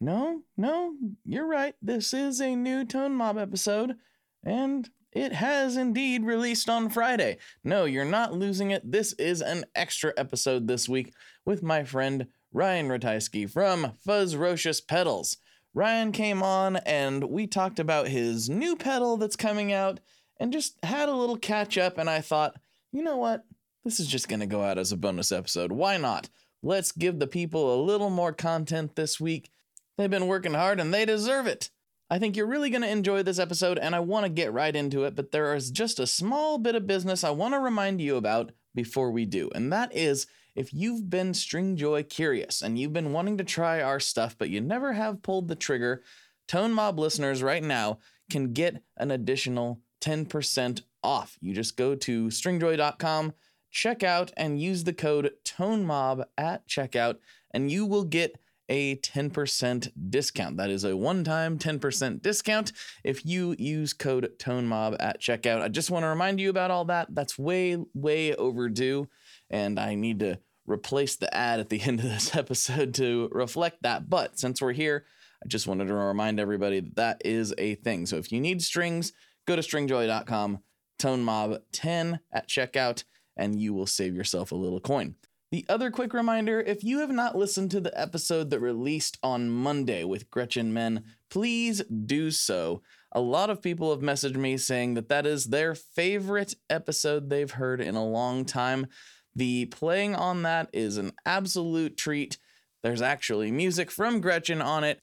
No, no, you're right. This is a new Tone Mob episode, and it has indeed released on Friday. No, you're not losing it. This is an extra episode this week with my friend Ryan Ratajski from Fuzz Fuzzrocious Pedals. Ryan came on and we talked about his new pedal that's coming out and just had a little catch up. And I thought, you know what? This is just going to go out as a bonus episode. Why not? Let's give the people a little more content this week They've been working hard and they deserve it. I think you're really going to enjoy this episode and I want to get right into it, but there is just a small bit of business I want to remind you about before we do. And that is if you've been Stringjoy curious and you've been wanting to try our stuff, but you never have pulled the trigger, Tone Mob listeners right now can get an additional 10% off. You just go to stringjoy.com, check out, and use the code TONEMOB at checkout, and you will get a 10% discount. That is a one time 10% discount if you use code TONEMOB at checkout. I just want to remind you about all that. That's way, way overdue. And I need to replace the ad at the end of this episode to reflect that. But since we're here, I just wanted to remind everybody that that is a thing. So if you need strings, go to stringjoy.com, TONEMOB10 at checkout, and you will save yourself a little coin. The other quick reminder if you have not listened to the episode that released on Monday with Gretchen Menn, please do so. A lot of people have messaged me saying that that is their favorite episode they've heard in a long time. The playing on that is an absolute treat. There's actually music from Gretchen on it.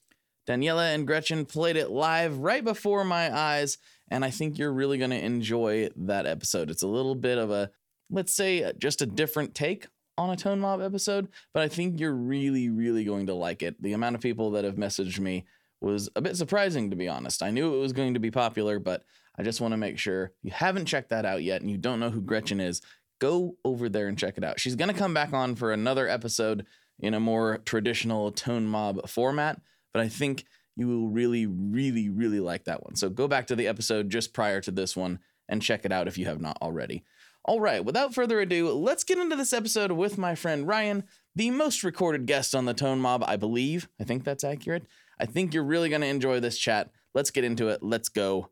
Daniela and Gretchen played it live right before my eyes, and I think you're really going to enjoy that episode. It's a little bit of a, let's say, just a different take on a Tone Mob episode, but I think you're really, really going to like it. The amount of people that have messaged me was a bit surprising, to be honest. I knew it was going to be popular, but I just want to make sure you haven't checked that out yet and you don't know who Gretchen is. Go over there and check it out. She's going to come back on for another episode in a more traditional Tone Mob format, but I think you will really, really, really like that one. So go back to the episode just prior to this one and check it out if you have not already. All right, without further ado, let's get into this episode with my friend Ryan, the most recorded guest on the Tone Mob, I believe. I think that's accurate. I think you're really going to enjoy this chat. Let's get into it. Let's go.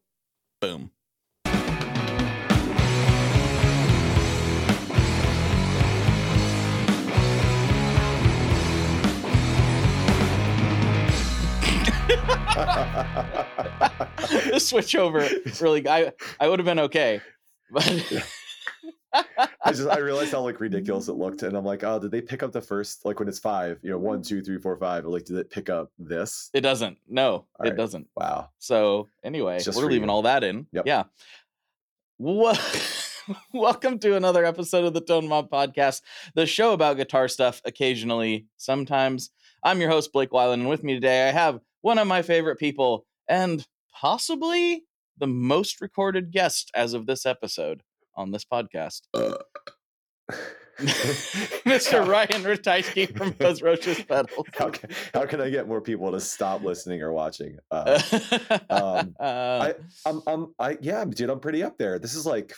Boom. the switch over really I I would have been okay. But I just I realized how like ridiculous it looked, and I'm like, oh, did they pick up the first like when it's five? You know, one, mm-hmm. two, three, four, five. Like, did it pick up this? it doesn't. No, All it right. doesn't. Wow. So anyway, just we're leaving you. all that in. Yep. Yeah. Wel- Welcome to another episode of the Tone Mob Podcast, the show about guitar stuff occasionally, sometimes. I'm your host, Blake Weiland, and with me today I have one of my favorite people and possibly the most recorded guest as of this episode on this podcast. Mr. Ryan Ratajski from Fuzzrocious Pedals. How can, how can I get more people to stop listening or watching? Uh, um, Uh, I'm, I'm, I yeah, dude, I'm pretty up there. This is like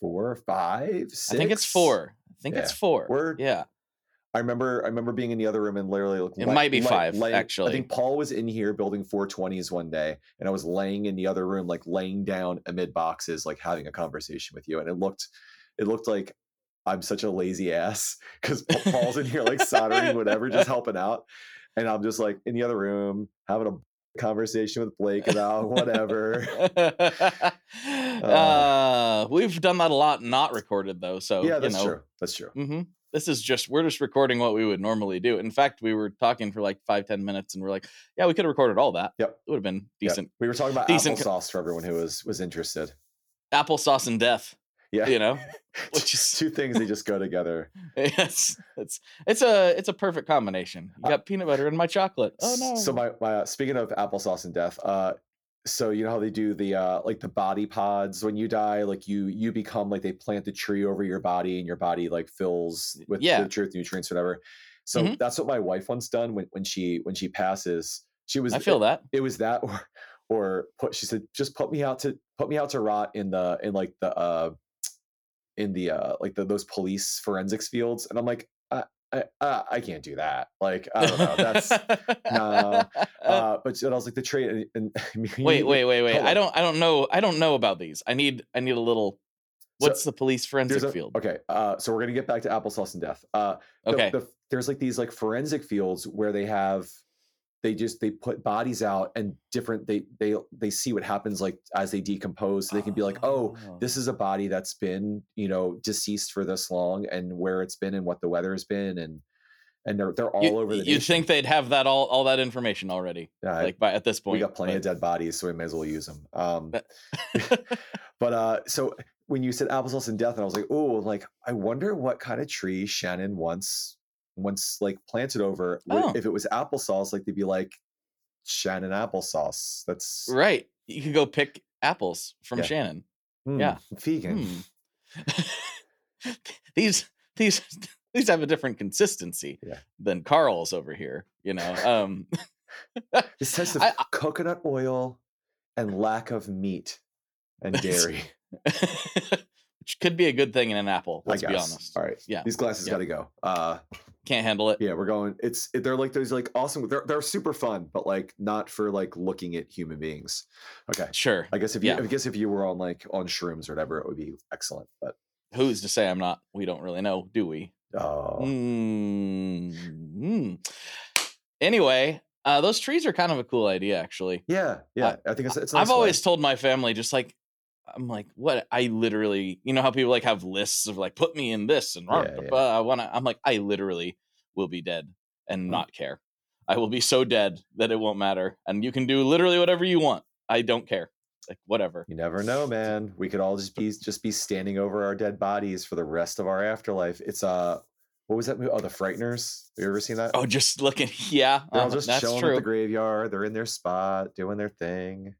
four, five, six. I think it's four. I think it's four. We're- yeah. I remember, I remember being in the other room and literally looking like, It might be five, laying- actually. I think Paul was in here building 420s one day, and I was laying in the other room, like laying down amid boxes, like having a conversation with you, and it looked, it looked like I'm such a lazy ass because Paul's in here like soldering whatever, just helping out, and I'm just like in the other room having a conversation with Blake about whatever. uh, we've done that a lot, not recorded though. So yeah, you that's know. true. That's true. hmm this is just we're just recording what we would normally do. In fact, we were talking for like five ten minutes, and we're like, yeah, we could have recorded all that. Yep. It would have been Yep. decent. We were talking about decent applesauce for everyone who was was interested. Applesauce and death. Yeah. You know, which is two things they just go together. it's it's it's a it's a perfect combination. You Uh, got peanut butter in my chocolate. Oh no. So my, my uh, speaking of applesauce and death, uh, so you know how they do the uh like the body pods when you die, like you you become like they plant the tree over your body and your body like fills with Yeah. with truth nutrients, whatever. So Mhm. that's what my wife once done when when she when she passes. She was I feel that. it was that or or put she said just put me out to put me out to rot in the in like the uh in the uh like the those police forensics fields and i'm like i i i, can't do that like i don't know that's no. uh but i was like the trade and, and wait, wait, wait, wait. I don't I don't know I don't know about these. I need I need a little So, what's the police forensic a, field? okay uh so we're gonna get back to applesauce and death uh the- Okay. the- there's like these like forensic fields where they have they just they put bodies out and different they they they see what happens like as they decompose so they can be like oh this is a body that's been you know deceased for this long and where it's been and what the weather has been and and they're they're all you, over the You'd nation. think they'd have that all all that information already. Yeah, like by at this point. we got plenty of dead bodies so we may as well use them um But- but uh so when you said applesauce and death and i was like oh like i wonder what kind of tree shannon once once like planted over Oh. if it was applesauce like they'd be like shannon applesauce that's right. You could go pick apples from Yeah. Shannon. hmm, yeah. vegan Hmm. these these these have a different consistency Yeah. than Carl's over here. You know. Um this tastes of I- coconut oil and lack of meat and dairy which could be a good thing in an apple. I Let's guess. be honest. All right. Yeah. These glasses Yeah. got to go. Uh, Can't handle it. yeah, we're going. It's they're like those like awesome. They're they're super fun, but like not for like looking at human beings. Okay. Sure. I guess if you Yeah. I guess if you were on like on shrooms or whatever, it would be excellent. But Who's to say I'm not? We don't really know, do we? oh, Mm. Anyway, uh, those trees are kind of a cool idea, actually. yeah, yeah. I think it's it's. I've nice way. always told my family, just like, I'm like, what? I literally, you know how people like have lists of like, put me in this and Yeah, yeah. I want to. I'm like, I literally will be dead and Hmm. not care. I will be so dead that it won't matter, and you can do literally whatever you want. I don't care. Like whatever. You never know, man. We could all just be just be standing over our dead bodies for the rest of our afterlife. It's uh, what was that movie? Oh, The Frighteners. Have you ever seen that? Oh, just looking. Yeah, They're all uh-huh, just that's chilling true. at the graveyard. They're in their spot, doing their thing.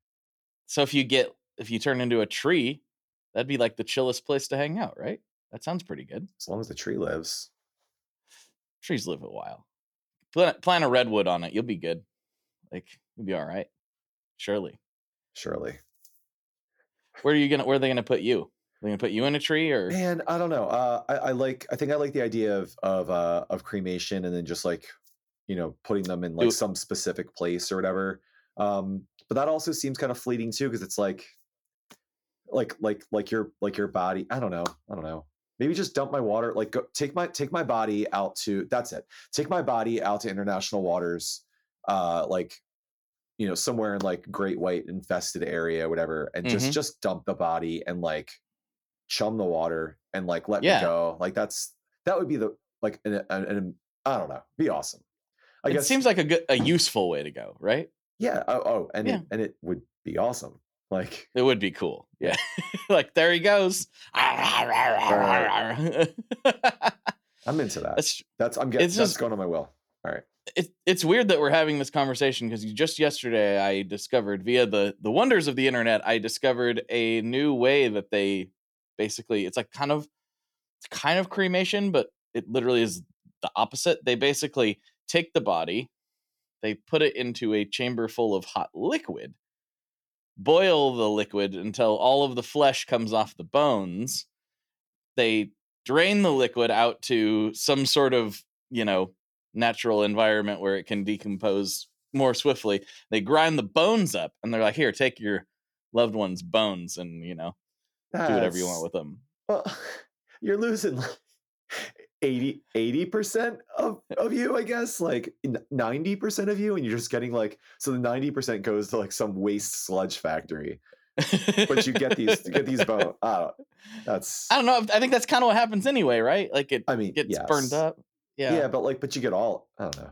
So if you get if you turn into a tree, that'd be like the chillest place to hang out, right? That sounds pretty good. As long as the tree lives. Trees live a while. Plant, plant a redwood on it, you'll be good. Like you'll be all right. Surely. Surely. Where are you gonna? Where are they gonna put you? They gonna put you in a tree or? Man, I don't know. Uh, I, I like. I think I like the idea of of uh, of cremation and then just like, you know, putting them in like Do- some specific place or whatever. Um, but that also seems kind of fleeting too, because it's like, like like like your like your body. I don't know. I don't know. Maybe just dump my water. Like, go, take my take my body out to. That's it. Take my body out to international waters. Uh, like, you know, somewhere in like Great White infested area, whatever, and just Mhm. just dump the body and like chum the water and like let Yeah. me go. Like that's that would be the like an, an, an I don't know, be awesome. I it guess seems like a good, a useful way to go, right? yeah. Oh, oh and Yeah. it, and it would be awesome. Like It would be cool. Yeah, like there he goes. I'm into that. That's That's I'm getting it's that's just- going on my will. All right. it, it's weird that we're having this conversation because just yesterday I discovered via the the wonders of the internet I discovered a new way that they basically it's like kind of it's kind of cremation but it literally is the opposite. They basically take the body, they put it into a chamber full of hot liquid, boil the liquid until all of the flesh comes off the bones. They drain the liquid out to some sort of, you know, natural environment where it can decompose more swiftly. They grind the bones up and they're like, here, take your loved one's bones and, you know, do whatever you want with them. Well, you're losing 80 percent of of you, I guess, like ninety percent of you, and you're just getting like so the ninety percent goes to like some waste sludge factory, but you get these you get these bone. Uh, that's I don't know. I think that's kind of what happens anyway, right? Like it I mean gets yes. burned up. Yeah. Yeah. but like, but you get all. I don't know.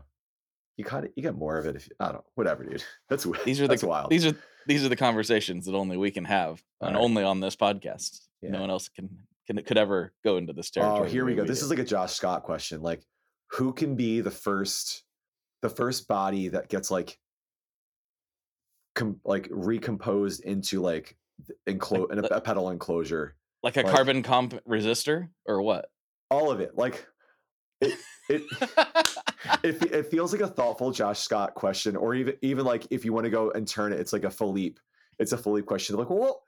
You kind of you get more of it if you, I don't know. Whatever, dude. That's These are the wild. these are these are the conversations that only we can have, and Alright. only on this podcast. Yeah. No one else can can it could ever go into this oh, territory. Oh, here we go. This is like a Josh Scott question. Like, who can be the first, the first body that gets like, com- like recomposed into like enclo- Like- in a, a pedal enclosure? like a like- carbon comp resistor or what? All of it. Like, it it it, it feels like a thoughtful Josh Scott question, or even even like if you want to go and turn it, it's like a Philippe. It's a Philippe question. Like, well,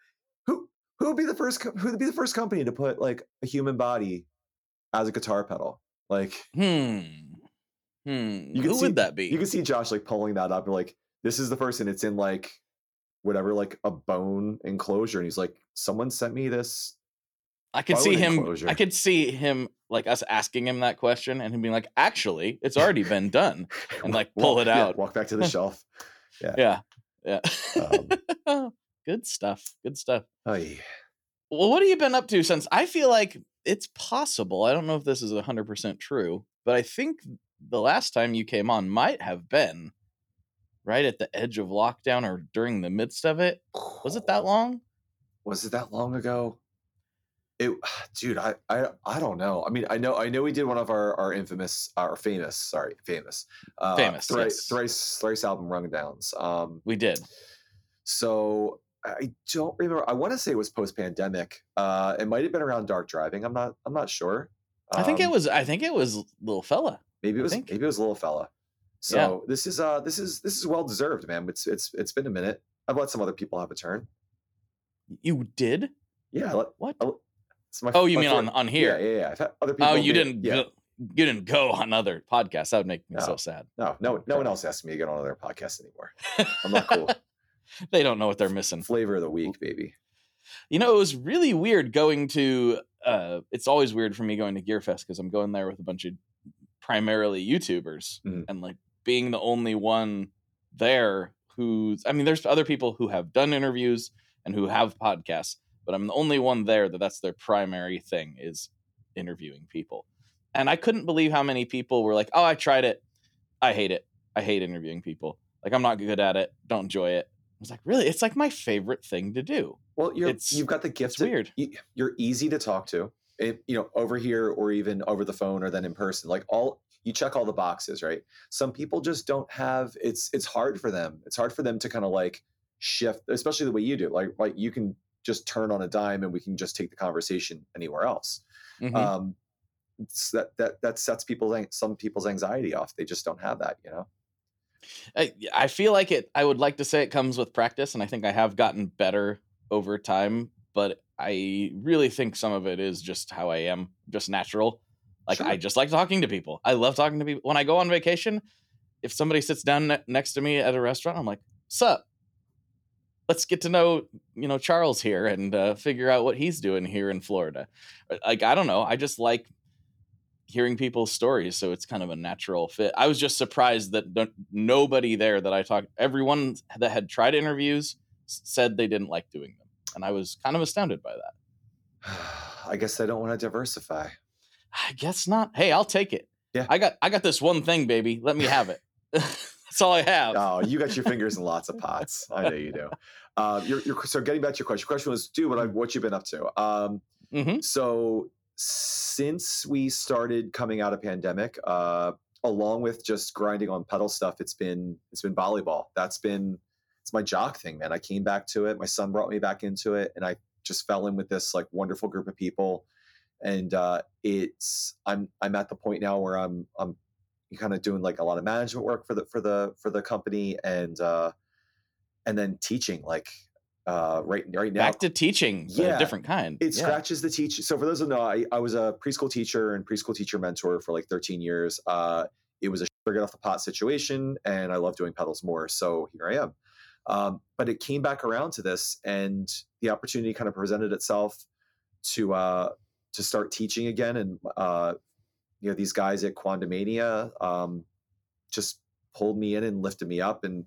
who would be the first who would be the first company to put like a human body as a guitar pedal? Like, hmm. Hmm. You can Who see- would that be? you can see Josh like pulling that up and like this is the first and it's in like whatever like a bone enclosure and he's like someone sent me this I could see him. enclosure. I could see him like us asking him that question and him being like, "Actually, it's already been done." And, like, pull it yeah, out. walk back to the shelf Yeah, yeah. Um, Good stuff. Good stuff. Well, what have you been up to since? I feel like it's possible. I don't know if this is hundred percent true, but I think the last time you came on might have been right at the edge of lockdown or during the midst of it. Was it that long? was it that long ago it dude I, I i don't know i mean i know i know we did one of our our infamous our famous sorry famous uh Famous, thrice yes. thrice thrice album rundowns um We did. So I don't remember. I want to say it was post pandemic. Uh, it might have been around dark driving. I'm not. I'm not sure. I think it Um, was. I think it was little fella. Maybe it was. Maybe it was little fella. So Yeah. this is. Uh, this is. This is well deserved, man. It's. It's. It's been a minute. I've let some other people have a turn. You did Yeah. I let, what? I it's my, Oh, you mean on on here? Yeah. Yeah. Yeah. I've had other people. Oh, you didn't. Yeah. Go, you didn't go on other podcasts. That would make me so sad. No. No. No one else asked me to get on other podcasts anymore. I'm not cool. they don't know what they're missing. Flavor of the week, baby. You know, it was really weird going to. uh It's always weird for me going to Gearfest because I'm going there with a bunch of primarily YouTubers Mhm. and like being the only one there who's. I mean, there's other people who have done interviews and who have podcasts, but I'm the only one there that that's their primary thing is interviewing people. And I couldn't believe how many people were like, "Oh, I tried it. I hate it. I hate interviewing people. Like I'm not good at it. Don't enjoy it." Was like, "Really? It's like my favorite thing to do." Well, you're It's- you've got the gift. it's of- weird. You're easy to talk to. It, you know, over here or even over the phone or then in person. Like all you check all the boxes, right? Some people just don't have. It's it's hard for them. It's hard for them to kind of like shift, especially the way you do. Like like you can just turn on a dime and we can just take the conversation anywhere else. Mhm. Um, that that that sets people's an- some people's anxiety off. They just don't have that, you know. I, I feel like it. I would like to say it comes with practice, and I think I have gotten better over time. But I really think some of it is just how I am, just natural. Like I just like talking to people. I love talking to people. When I go on vacation, if somebody sits down ne- next to me at a restaurant, I'm like, "Sup? Let's get to know you know Charles here and uh, figure out what he's doing here in Florida." Uh, Like I don't know. I just like hearing people's stories so it's kind of a natural fit i was just surprised that no- nobody there that i talked everyone that had tried interviews said they didn't like doing them and i was kind of astounded by that I guess they don't want to diversify. i guess not hey i'll take it Yeah. i got i got this one thing baby let me have it that's all i have Oh, you got your fingers in lots of pots. I know you do. Uh, you're, you're, so getting back to your question, your question was, dude, what, I, what you been up to? Um, hmm so since we started coming out of pandemic, uh, along with just grinding on pedal stuff, it's been it's been volleyball. That's been it's my jock thing, man. I came back to it. My son brought me back into it, and I just fell in with this like wonderful group of people. And uh, it's I'm I'm at the point now where I'm I'm kind of doing like a lot of management work for the for the for the company and uh, and then teaching like uh, right right now back to teaching Yeah. a different kind it Yeah. scratches the teach. So for those who know, I, I was a preschool teacher and preschool teacher mentor for like 13 years. Uh, it was a get off the pot situation, and I love doing pedals more. So here I am. Um, but it came back around to this, and the opportunity kind of presented itself to uh, to start teaching again. And uh, you know, these guys at Quandamania um, just pulled me in and lifted me up, and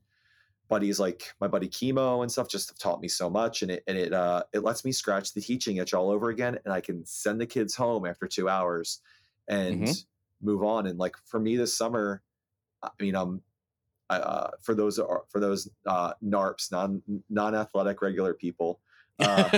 buddies like my buddy Chemo and stuff just have taught me so much, and it and it uh, it lets me scratch the teaching itch all over again, and I can send the kids home after two hours and Mhm. move on. And like for me this summer, I mean, um, I, uh, for those are- for those uh, NARPs, non non athletic regular people, uh,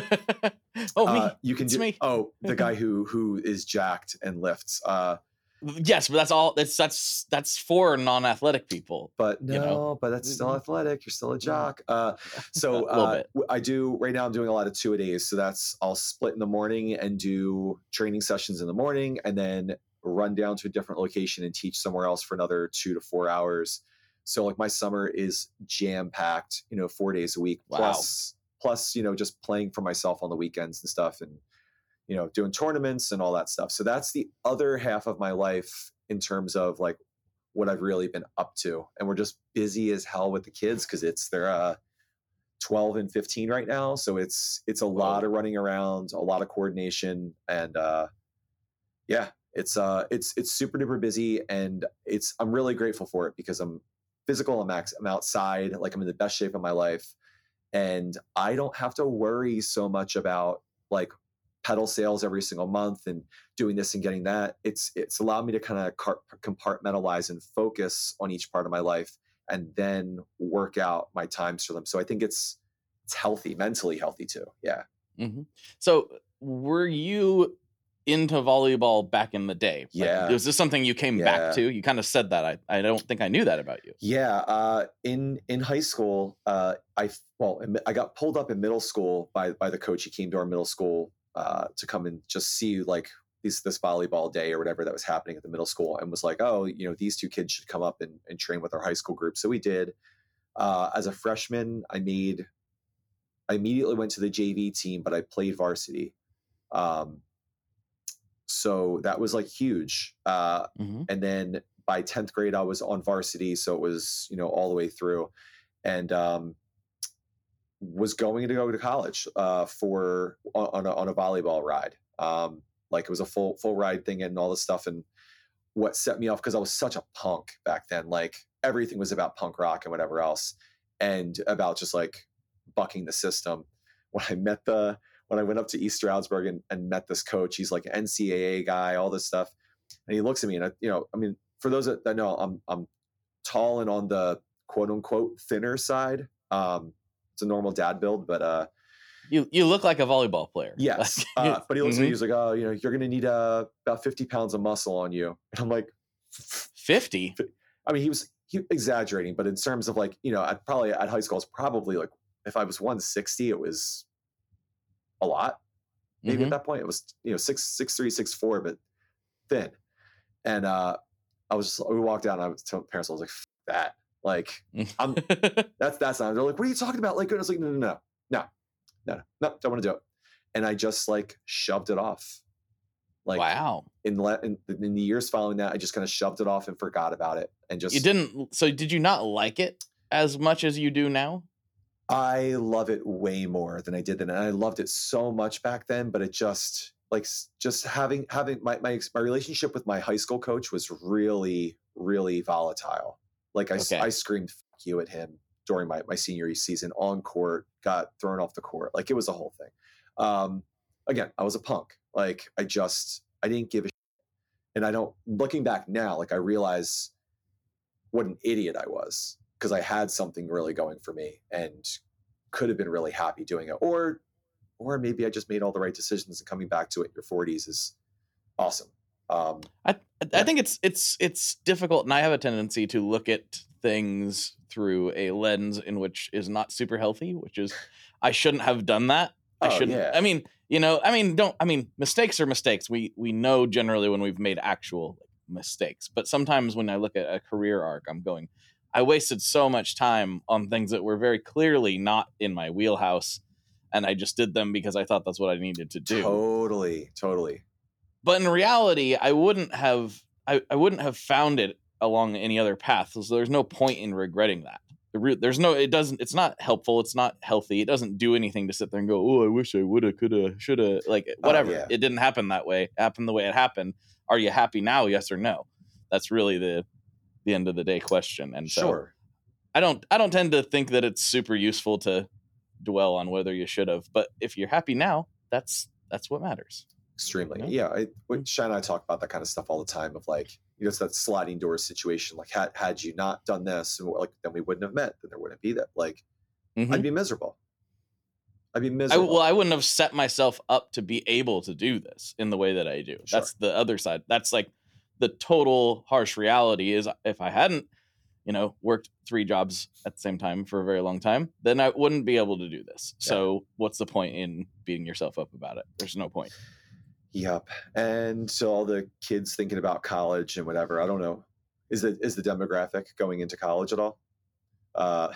oh me. uh, you can It's do. me. Oh, the guy who who is jacked and lifts. Uh, yes, but that's all. That's that's that's for non-athletic people. but no, You know? but that's still athletic. You're still a jock. Uh, so A little uh, bit. w- I do right now. I'm doing a lot of two a days. So that's I'll split in the morning and do training sessions in the morning, and then run down to a different location and teach somewhere else for another two to four hours. So like my summer is jam packed. You know, four days a week Wow. plus plus you know just playing for myself on the weekends and stuff and you know doing tournaments and all that stuff. So that's the other half of my life in terms of like what i've really been up to. And we're just busy as hell with the kids because it's they're uh 12 and 15 right now. So it's it's a lot of running around a lot of coordination and uh yeah it's uh it's it's super duper busy. And it's i'm really grateful for it because i'm physical i'm, ax- I'm outside like i'm in the best shape of my life. And i don't have to worry so much about like pedal sales every single month and doing this and getting that it's it's allowed me to kind of compartmentalize and focus on each part of my life and then work out my times for them so i think it's it's healthy mentally healthy too yeah hmm So, were you into volleyball back in the day? Like, Yeah. was this something you came Yeah. back to? You kind of said that. I, I don't think I knew that about you. Yeah, uh, in in high school, uh, I well, I got pulled up in middle school by by the coach. He came to our middle school uh, to come and just see like this this volleyball day or whatever that was happening at the middle school, and was like, oh, you know, these two kids should come up and, and train with our high school group. So we did. Uh, as a freshman, I made. I immediately went to the JV team, but I played varsity. Um, so that was like huge. Uh, hmm and then by 10th grade i was on varsity so it was you know all the way through and um, was going to go to college uh, for on a, on a volleyball ride. Um, like it was a full full ride thing and all this stuff and what set me off because i was such a punk back then like everything was about punk rock and whatever else and about just like bucking the system. When i met the when i went up to east stroudsburg and, and met this coach he's like ncaa guy all this stuff and he looks at me and I, you know i mean for those that, that know i'm i'm tall and on the quote unquote thinner side um it's a normal dad build but uh You you look like a volleyball player. yes uh, but he looks at me mhm. he's like oh you know you're gonna need uh about 50 pounds of muscle on you and i'm like 50. i mean he was he exaggerating but in terms of like you know at probably at high school it's probably like if i was 160 it was a lot maybe Mhm. at that point it was you know six six three six four but thin and uh i was just we walked down and i was telling parents i was like "F- that like I'm- that's that's not they're like what are you talking about like i was like no no no no no no no don't want to do it and i just like shoved it off like wow. in, le- in in the years following that i just kind of shoved it off and forgot about it and just You didn't. So did you not like it as much as you do now? I love it way more than I did then. And I loved it so much back then, but it just like just having having my my my relationship with my high school coach was really really volatile. Like I Okay. I screamed fuck you at him during my my senior year season on court, got thrown off the court. Like it was a whole thing. Um again, I was a punk. Like I just I didn't give a shit. and I don't looking back now like I realize what an idiot I was because I had something really going for me and could have been really happy doing it. Or or maybe I just made all the right decisions and coming back to it in your 40s is awesome. Um I I- think it's it's it's difficult, and I have a tendency to look at things through a lens in which is not super healthy, which is I shouldn't have done that. I Oh, shouldn't. yeah. I mean, you know, I mean, don't. I mean, mistakes are mistakes. We we know generally when we've made actual mistakes, but sometimes when I look at a career arc, I'm going, I wasted so much time on things that were very clearly not in my wheelhouse, and I just did them because I thought that's what I needed to do totally, totally. But in reality i wouldn't have I, I wouldn't have found it along any other path so there's no point in regretting that there's no it doesn't it's not helpful it's not healthy it doesn't do anything to sit there and go oh i wish i woulda coulda shoulda like oh, whatever yeah. it didn't happen that way it happened the way it happened are you happy now yes or no that's really the the end of the day question and so Sure. I don't I don't tend to think that it's super useful to dwell on whether you should have, but if you're happy now, that's that's what matters. Extremely Yeah. I, when Shan and I talk about that kind of stuff all the time of like you know it's that sliding door situation like had had you not done this and like then we wouldn't have met then there wouldn't be that like Mhm. I'd be miserable I'd be I, miserable well, I wouldn't have set myself up to be able to do this in the way that I do. Sure. That's the other side. That's like the total harsh reality is if I hadn't, you know, worked three jobs at the same time for a very long time, then I wouldn't be able to do this. Yeah. So what's the point in beating yourself up about it? There's no point. Yep. And so all the kids thinking about college and whatever, I don't know. Is the is the demographic going into college at all? Uh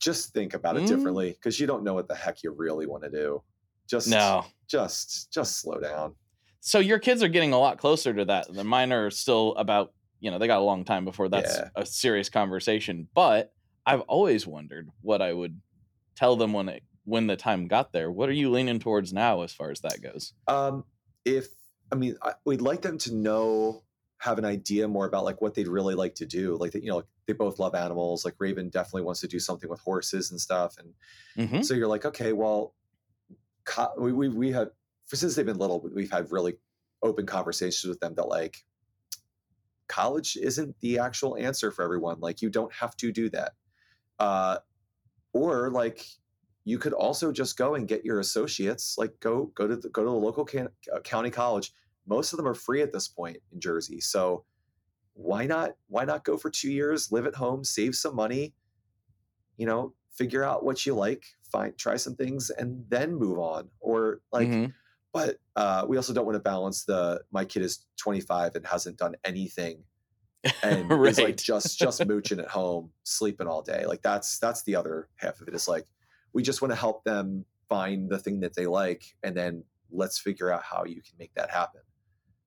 just think about it Mm. differently because you don't know what the heck you really want to do. Just No. just just slow down. So your kids are getting a lot closer to that. The mine are still about, you know, they got a long time before that's Yeah. a serious conversation. But I've always wondered what I would tell them when it when the time got there. What are you leaning towards now as far as that goes? Um if I mean I, we'd like them to know have an idea more about like what they'd really like to do. Like that, you know, like they both love animals. Like Raven definitely wants to do something with horses and stuff. And hmm So you're like, okay, well, co- we we we have since they've been little, we've had really open conversations with them that like college isn't the actual answer for everyone. Like you don't have to do that, uh, or like you could also just go and get your associates. Like go go to the, go to the local can, uh, county college. Most of them are free at this point in Jersey, so why not why not go for two years, live at home, save some money, you know, figure out what you like, find try some things, and then move on. Or like, Mhm. but uh, we also don't want to balance the my kid is 25 and hasn't done anything and is like just just mooching at home, sleeping all day. Like that's that's the other half of it. it. Is like we just want to help them find the thing that they like, and then let's figure out how you can make that happen.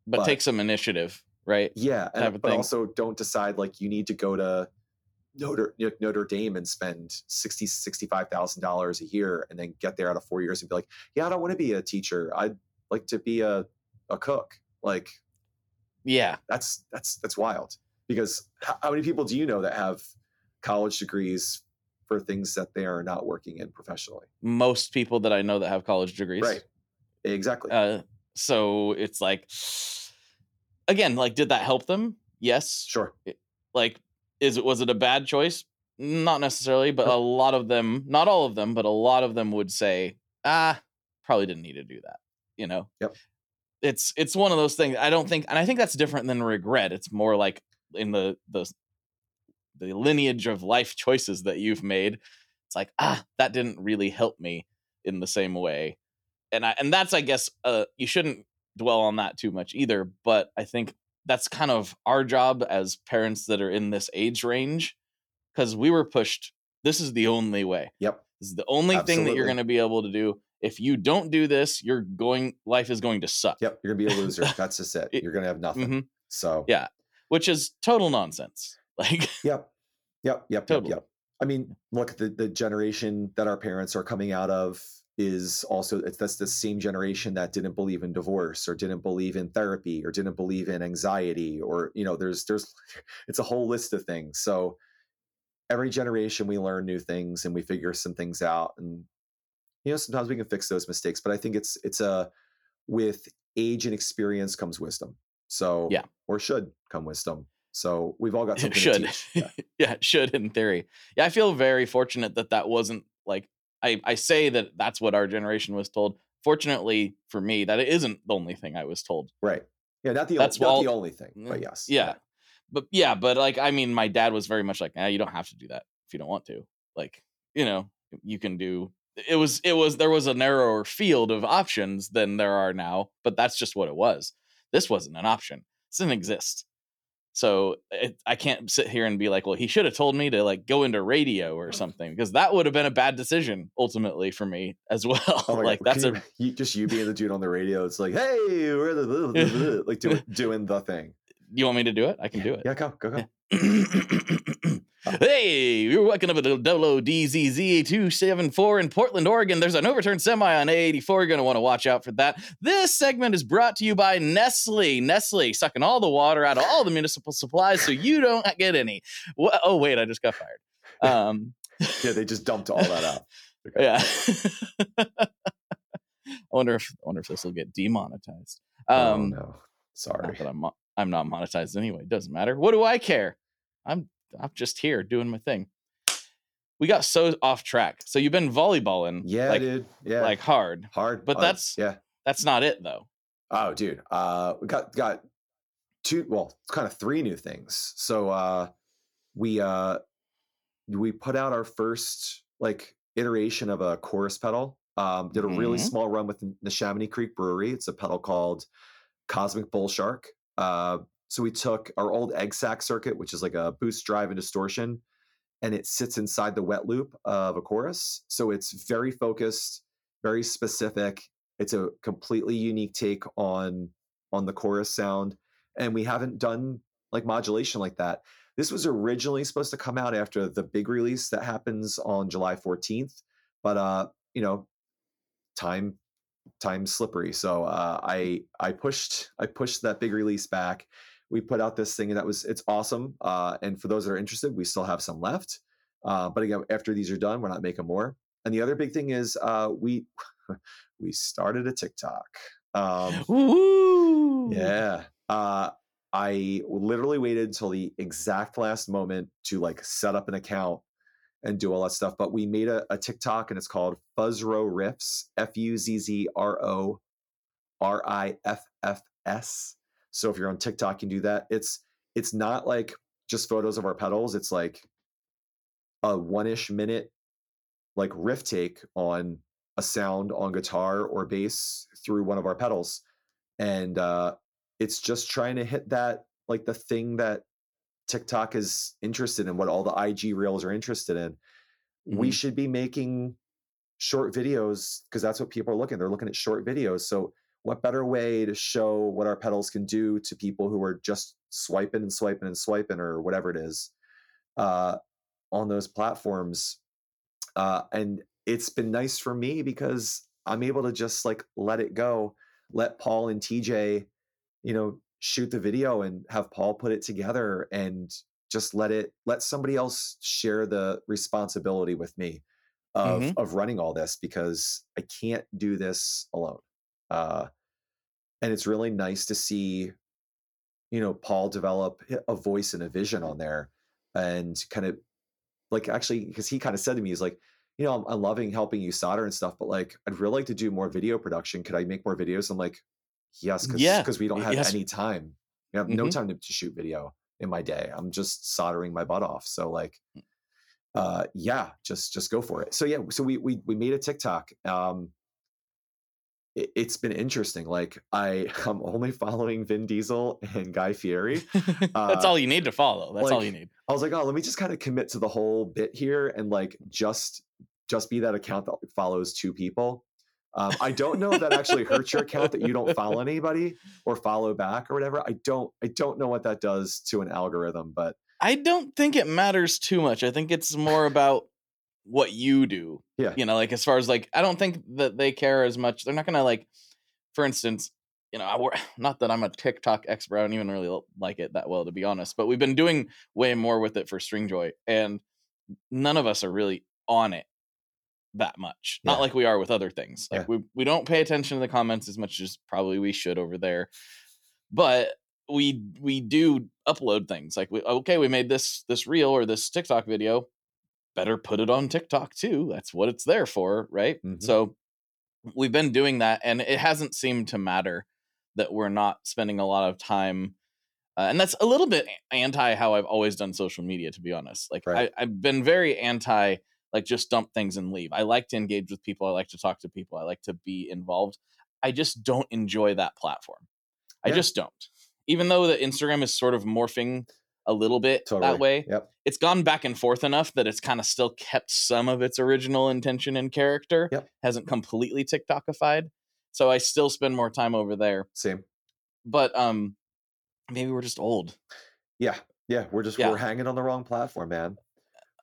but, but- take some initiative, right? Yeah, and, but thing. also don't decide like you need to go to Notre Notre Dame and spend sixty sixty five thousand dollars a year, and then get there out of four years and be like, yeah, I don't want to be a teacher. I'd like to be a a cook. Like Yeah. that's that's that's wild. Because how, how many people do you know that have college degrees for things that they are not working in professionally? Most people that I know that have college degrees. Right. Exactly. Uh, so it's like, again, like, did that help them? Yes. sure. Like, is it was it a bad choice? Not necessarily, but a lot of them, not all of them, but a lot of them would say, ah, probably didn't need to do that. You know. Yep. It's it's one of those things. I don't think, and I think that's different than regret. It's more like in the the the lineage of life choices that you've made. It's like ah, that didn't really help me in the same way, and I and that's I guess uh you shouldn't dwell on that too much either. But I think that's kind of our job as parents that are in this age range because we were pushed. This is the only way. Yep. This is the only thing that you're going to be able to do. If you don't do this, you're going. Life is going to suck. Yep. You're gonna be a loser. That's just it. You're gonna have nothing. Mhm. So Yeah. Which is total nonsense. Like, Yep. Yep. Yep. Totally. Yep. Yep. I mean, look, the the generation that our parents are coming out of is also it's that's the same generation that didn't believe in divorce or didn't believe in therapy or didn't believe in anxiety or you know there's there's it's a whole list of things. So every generation we learn new things and we figure some things out and you know sometimes we can fix those mistakes but i think it's it's a with age and experience comes wisdom so Yeah. or should come wisdom so we've all got something to should. teach. Yeah. yeah should in theory. Yeah i feel very fortunate that that wasn't like i i say that that's what our generation was told. Fortunately for me that it isn't the only thing i was told. Right. Yeah not the, That's not all- the only thing but Mm, yes yeah. But yeah but like i mean my dad was very much like nah, you don't have to do that if you don't want to. Like you know you can do it was it was there was a narrower field of options than there are now but that's just what it was. This wasn't an option. This didn't exist so it, i can't sit here and be like well he should have told me to like go into radio or something because that would have been a bad decision ultimately for me as oh well Oh like God. that's Can a you, you just you being the dude on the radio. It's like, hey, we're the like doing doing the thing. You want me to do it i can do it Yeah, go go go. hey, you're walking up at the WDZZ 274 in Portland, Oregon. There's an overturned semi on A84. You're going to want to watch out for that. This segment is brought to you by Nestle. Nestle sucking all the water out of all the municipal supplies so you don't get any. Oh, wait, I just got fired. Um, yeah, they just dumped all that out. Okay. yeah. I wonder if I wonder if this will get demonetized. oh Um, no, not sorry. that I'm I'm not monetized anyway. It doesn't matter. What do I care? I'm I'm just here doing my thing. We got so off track. So you've been volleyballing, Yeah, like dude. Yeah, like hard. hard. but Uh, that's- yeah. That's not it though. Oh, dude. Uh, we got got two. Well, kind of three new things. So uh, we uh, we put out our first like iteration of a chorus pedal. Um, did a really Mhm. small run with the Neshaminy Creek Brewery. It's a pedal called Cosmic Bull Shark. Uh, so we took our old egg sack circuit, which is like a boost drive and distortion, and it sits inside the wet loop of a chorus. So it's very focused, very specific. It's a completely unique take on on the chorus sound, and we haven't done like modulation like that. This was originally supposed to come out after the big release that happens on July 14th, but uh, you know, time time slippery. So uh, I I pushed I pushed that big release back. We put out this thing and that was it's awesome. Uh, and for those that are interested, we still have some left. Uh, but again, after these are done, we're not making more. And the other big thing is uh, we we started a TikTok. Um, Woo! yeah. Uh, I literally waited until the exact last moment to like set up an account and do all that stuff. But we made a, a TikTok and it's called Fuzzro Riffs, F U Z Z R O R I F F S. So if you're on TikTok, you can do that. It's it's not like just photos of our pedals. It's like a one-ish minute like riff take on a sound on guitar or bass through one of our pedals and uh it's just trying to hit that like the thing that TikTok is interested in what all the IG reels are interested in we Mhm. should be making short videos because that's what people are looking they're looking at short videos so what better way to show what our pedals can do to people who are just swiping and swiping and swiping or whatever it is uh, on those platforms uh, and it's been nice for me because i'm able to just like let it go let paul and tj you know shoot the video and have paul put it together and just let it let somebody else share the responsibility with me of Mhm. of running all this because i can't do this alone. Uh and it's really nice to see you know paul develop a voice and a vision on there and kind of like actually because he kind of said to me he's like you know I'm, I'm loving helping you solder and stuff but like i'd really like to do more video production. Could i make more videos? I'm like yes because Yeah, we don't have yes. any time we have no Mhm. time to, to shoot video in my day i'm just soldering my butt off so like uh yeah just just go for it so yeah so we we, we made a tiktok um it, it's been interesting like i i'm only following vin diesel and guy fieri That's Uh, all you need to follow. That's all you need. I was like, oh, let me just kind of commit to the whole bit here and like just just be that account that follows two people. Um, I don't know if that actually hurts your account that you don't follow anybody or follow back or whatever. I don't I don't know what that does to an algorithm, but I don't think it matters too much. I think it's more about what you do. Yeah. You know, like as far as like, I don't think that they care as much. They're not going to like, for instance, you know, I wor- not that I'm a TikTok expert. I don't even really like it that well, to be honest, but we've been doing way more with it for Stringjoy and none of us are really on it that much. Not like we are with other things. Like Yeah. we, we don't pay attention to the comments as much as probably we should over there. But we we do upload things like we okay we made this this reel or this tiktok video better put it on tiktok too that's what it's there for right Mhm. so we've been doing that and it hasn't seemed to matter that we're not spending a lot of time uh, and that's a little bit anti how i've always done social media to be honest like Right. I, i've been very anti like just dump things and leave i like to engage with people i like to talk to people i like to be involved i just don't enjoy that platform i Yeah. just don't even though the instagram is sort of morphing a little bit totally. that way Yep. it's gone back and forth enough that it's kind of still kept some of its original intention and character Yep. hasn't completely tiktokified so i still spend more time over there Same. but um maybe we're just old Yeah. Yeah. We're just Yeah. we're hanging on the wrong platform, man.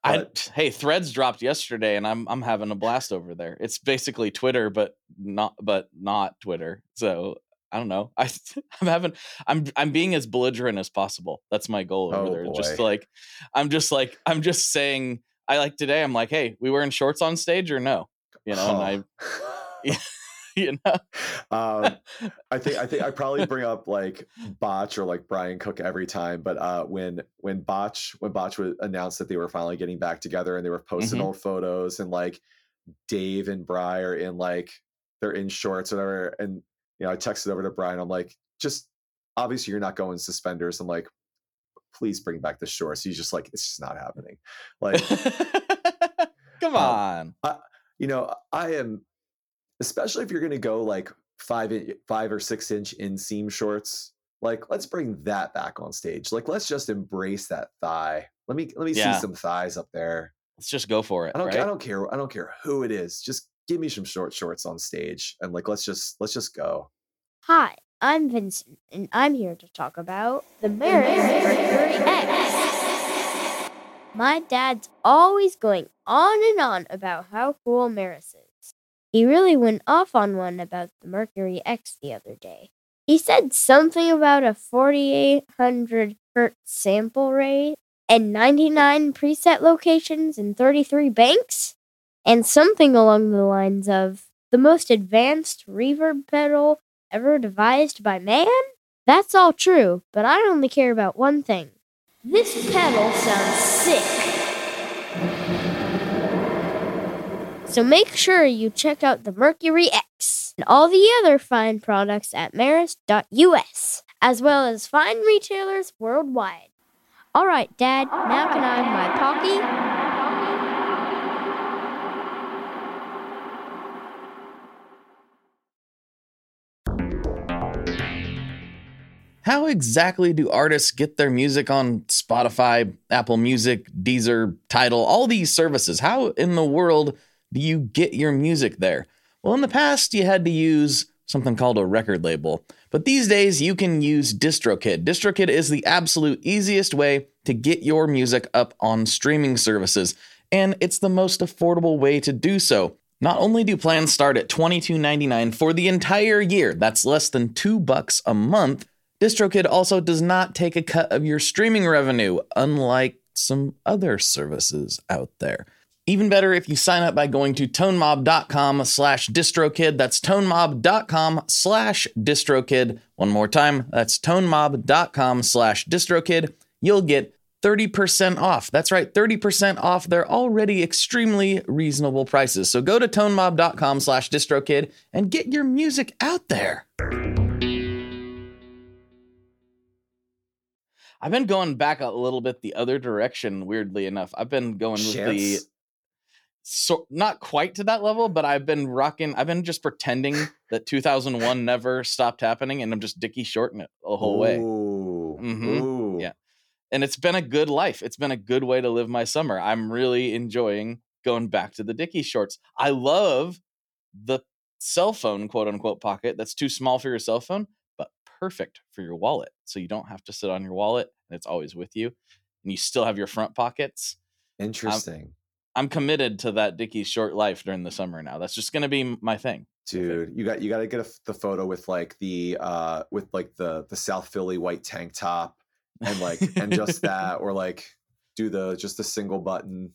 I hey, Threads dropped yesterday, and I'm I'm having a blast over there. It's basically Twitter, but not but not Twitter. So I don't know. I I'm having I'm I'm being as belligerent as possible. That's my goal over Oh, there. Just like I'm just like I'm just saying I like today. I'm like, hey, we wearing shorts on stage or no? You know, and oh. I, Oh. you know, um, I think I think I probably bring up like Botch or like Brian Cook every time, but uh, when when Botch when Botch would announce that they were finally getting back together and they were posting Mhm. old photos and like Dave and Bry are in like they're in shorts or whatever, and you know I texted over to Brian. I'm like, just obviously you're not going suspenders. I'm like, please bring back the shorts. He's just like, it's just not happening. Like come Um, on. you know, I am, especially if you're going to go like five, five or six inch inseam shorts. Like, let's bring that back on stage. Like, let's just embrace that thigh. Let me let me Yeah. see some thighs up there. Let's just go for it. I don't right? I don't care I don't care who it is. Just give me some short shorts on stage and like let's just let's just go. Hi, I'm Vincent, and I'm here to talk about the Meris Mercury X. My dad's always going on and on about how cool Meris is. He really went off on one about the Mercury X the other day. He said something about a 4800 hertz sample rate and 99 preset locations in 33 banks, and something along the lines of the most advanced reverb pedal ever devised by man? That's all true, but I only care about one thing. This pedal sounds sick. So make sure you check out the Mercury X and all the other fine products at meris.us, as well as fine retailers worldwide. All right, Dad, now can I have my Pocky? How exactly do artists get their music on Spotify, Apple Music, Deezer, Tidal, all these services? How in the world do you get your music there? Well, in the past, you had to use something called a record label, but these days you can use DistroKid. DistroKid is the absolute easiest way to get your music up on streaming services, and it's the most affordable way to do so. Not only do plans start at $22.99 for the entire year, that's less than 2 bucks a month, DistroKid also does not take a cut of your streaming revenue, unlike some other services out there. Even better if you sign up by going to tonemob.com slash distrokid. That's tonemob.com slash distrokid. One more time, that's tonemob.com slash distrokid. You'll get 30% off. That's right, 30% off their already extremely reasonable prices. So go to tonemob.com slash distrokid and get your music out there. I've been going back a little bit the other direction, weirdly enough. I've been going with the. So not quite to that level, but I've been rocking. I've been just pretending that 2001 never stopped happening, and I'm just Dickie shorting it the whole way. Ooh. Mhm. Ooh. Yeah. And it's been a good life. It's been a good way to live my summer. I'm really enjoying going back to the Dickie shorts. I love the cell phone, quote unquote, pocket that's too small for your cell phone, but perfect for your wallet. So you don't have to sit on your wallet and it's always with you. And you still have your front pockets. Interesting. I'm committed to that Dickie short life during the summer now. That's just going to be my thing. dude you got you got to get a, the photo with like the uh with like the the south philly white tank top and like and just that or like do the just the single button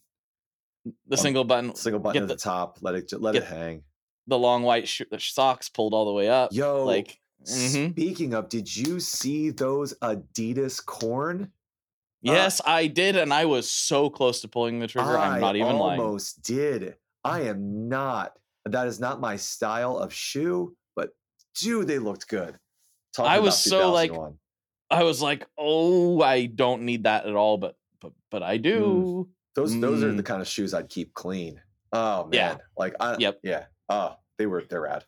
The Um, single button, single button Get at the, the- top let it let it hang the long white sh- socks pulled all the way up. yo like, mhm. speaking of did you see those adidas Korn yes, I did. And I was so close to pulling the trigger. I'm not even lying. I almost did i am not that is not my style of shoe but dude they looked good Talking I was so, like, I was like, oh, I don't need that at all, but but but I do. Those those are the Mm. kind of shoes I'd keep clean. Oh man, Yeah. like I Yep. yeah. Oh, they were they're rad.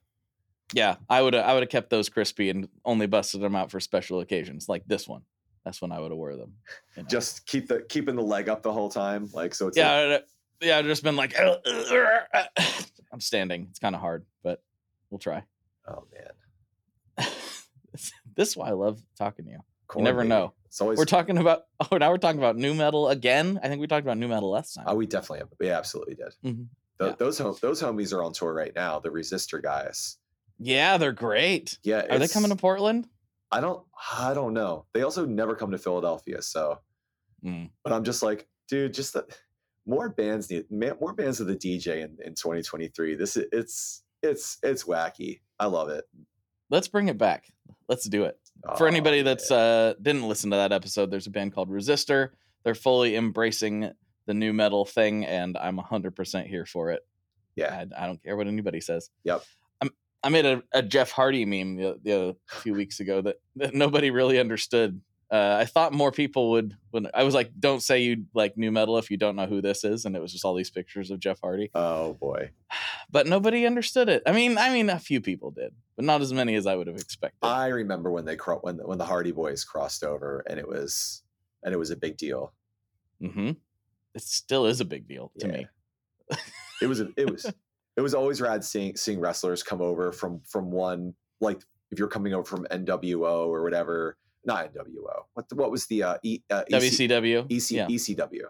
Yeah, I would I would have kept those crispy and only busted them out for special occasions like this one. That's when I would have wore them. you know? Just keep the keeping the leg up the whole time, like so. It's yeah, like, yeah. I've just been like, I'm standing. It's kind of hard, but we'll try. oh man, this is why I love talking to you. Korn, never baby. know. It's always We're talking about oh now we're talking about nu metal again. I think we talked about nu metal last time. Oh, we definitely have. We absolutely did. Mhm. Tho- Yeah. Those hom- those homies are on tour right now. The Resistor guys. yeah, they're great. Yeah, Are they coming to Portland? I don't. I don't know. They also never come to Philadelphia. So, Mm. but I'm just like, dude, just the more bands need more bands of the DJ in, in 2023. This is it's it's it's wacky. I love it. Let's bring it back. Let's do it. For Oh, anybody that's yeah. uh didn't listen to that episode, there's a band called Resistor. They're fully embracing the nu metal thing, and I'm 100% here for it. yeah, I, I don't care what anybody says. Yep. I'm, made a, a Jeff Hardy meme the, the, a few weeks ago that, that nobody really understood. Uh, I thought more people would. When I was like, "Don't say you like nu metal if you don't know who this is," and it was just all these pictures of Jeff Hardy, oh boy. but nobody understood it. I mean, I mean, a few people did, but not as many as I would have expected. I remember when they cro- when when the Hardy Boys crossed over, and it was and it was a big deal. hmm It still is a big deal to Yeah. me. It was a, it was it was always rad seeing seeing wrestlers come over from from one like if you're coming over from NWO or whatever, not NWO. What the, what was the uh, e, uh, EC WCW. EC, yeah. ECW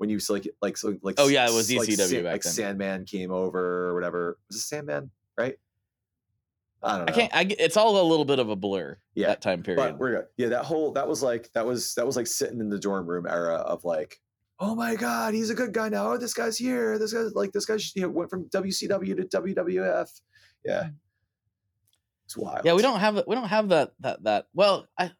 when you like like so like Oh, yeah, it was like, ECW Sa- back like then. Sandman came over or whatever. Was it Sandman? Right? I don't know. I can't. I, it's all a little bit of a blur. Yeah, that time period. But we're good. Yeah, that whole that was like that was that was like sitting in the dorm room era of like, oh my god, he's a good guy now. Oh, this guy's here. This guy's like this guy you know, went from WCW to WWF. Yeah, it's wild. yeah we don't have we don't have that that that well i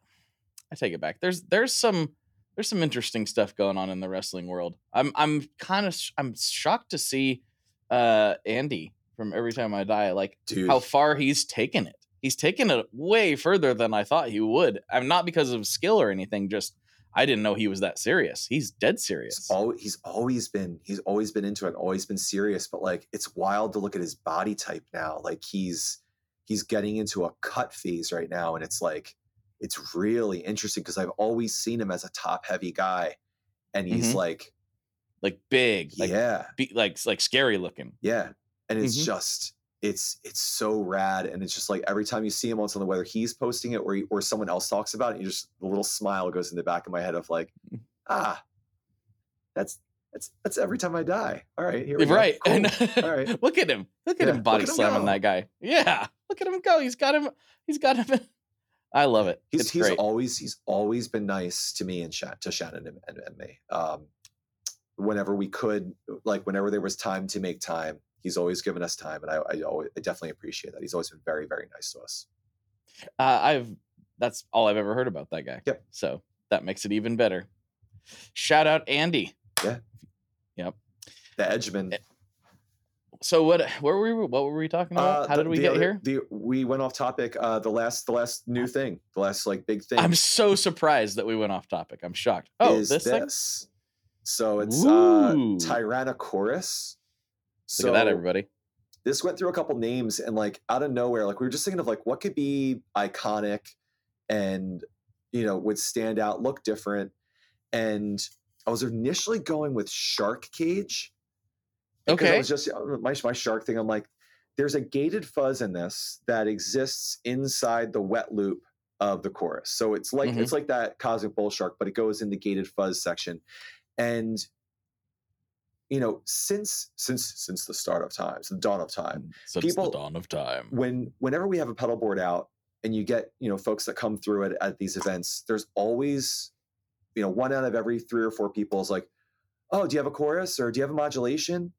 i take it back there's there's some there's some interesting stuff going on in the wrestling world i'm i'm kind of i'm shocked to see uh andy from every time i die like dude. how far he's taken it he's taken it way further than i thought he would i'm not because of skill or anything just i didn't know he was that serious he's dead serious He's always, he's always been he's always been into it, and always been serious. But like, it's wild to look at his body type now. Like he's he's getting into a cut phase right now, and it's like it's really interesting because I've always seen him as a top heavy guy, and he's Mhm. like, like big like yeah, be, like like scary looking yeah, and it's Mhm. just it's it's so rad, and it's just like every time you see him on something, whether he's posting it or he, or someone else talks about it, you just the little smile goes in the back of my head of like, Mm. ah, that's that's that's every time I die. All right, here we go. right Cool. and All right. look at him look at Yeah, him body slamming that guy yeah look at him go he's got him he's got him i love it He's it's he's great always he's always been nice to me and Shan- to Shannon and, and, and me. Um, whenever we could, like whenever there was time to make time, he's always given us time, and I I, always, I definitely appreciate that. He's always been very very nice to us. uh, i've that's all i've ever heard about that guy Yep. so that makes it even better shout out andy Yeah. Yep. The Edgeman. so what where were we what were we talking about Uh, how the- did we get other- here The, we went off topic. Uh, the last the last new thing, the last like big thing. i'm so surprised that we went off topic i'm shocked oh is this, thing So it's uh, Ooh. So look at that everybody this went through a couple names and like out of nowhere, like we were just thinking of like what could be iconic and you know would stand out, look different. And I was initially going with Shark Cage. because I was just my my shark thing. I'm like, there's a gated fuzz in this that exists inside the wet loop of the chorus. So it's like Mhm. it's like that cosmic bull shark, but it goes in the gated fuzz section. And you know, since since since the start of time, since the dawn of time, since people- the dawn of time when whenever we have a pedal board out and you get you know folks that come through it at these events, there's always you know one out of every three or four people is like, oh, do you have a chorus or do you have a modulation?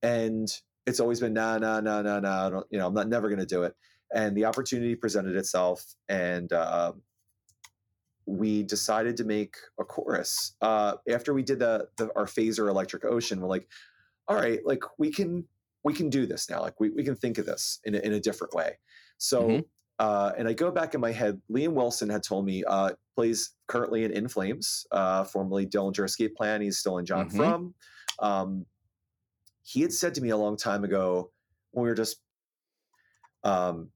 And it's always been nah nah nah nah nah. I don't, you know, I'm not never going to do it. And the opportunity presented itself, and uh, we decided to make a chorus. Uh, after we did the, the our phaser electric ocean, we're like, all right, like we can we can do this now. Like we, we can think of this in a, in a different way. So, Mhm. uh, and I go back in my head. Liam Wilson had told me uh, plays currently in In Flames, uh, formerly Dillinger Escape Plan. He's still in John Mhm. Frum. Um, he had said to me a long time ago when we were just um,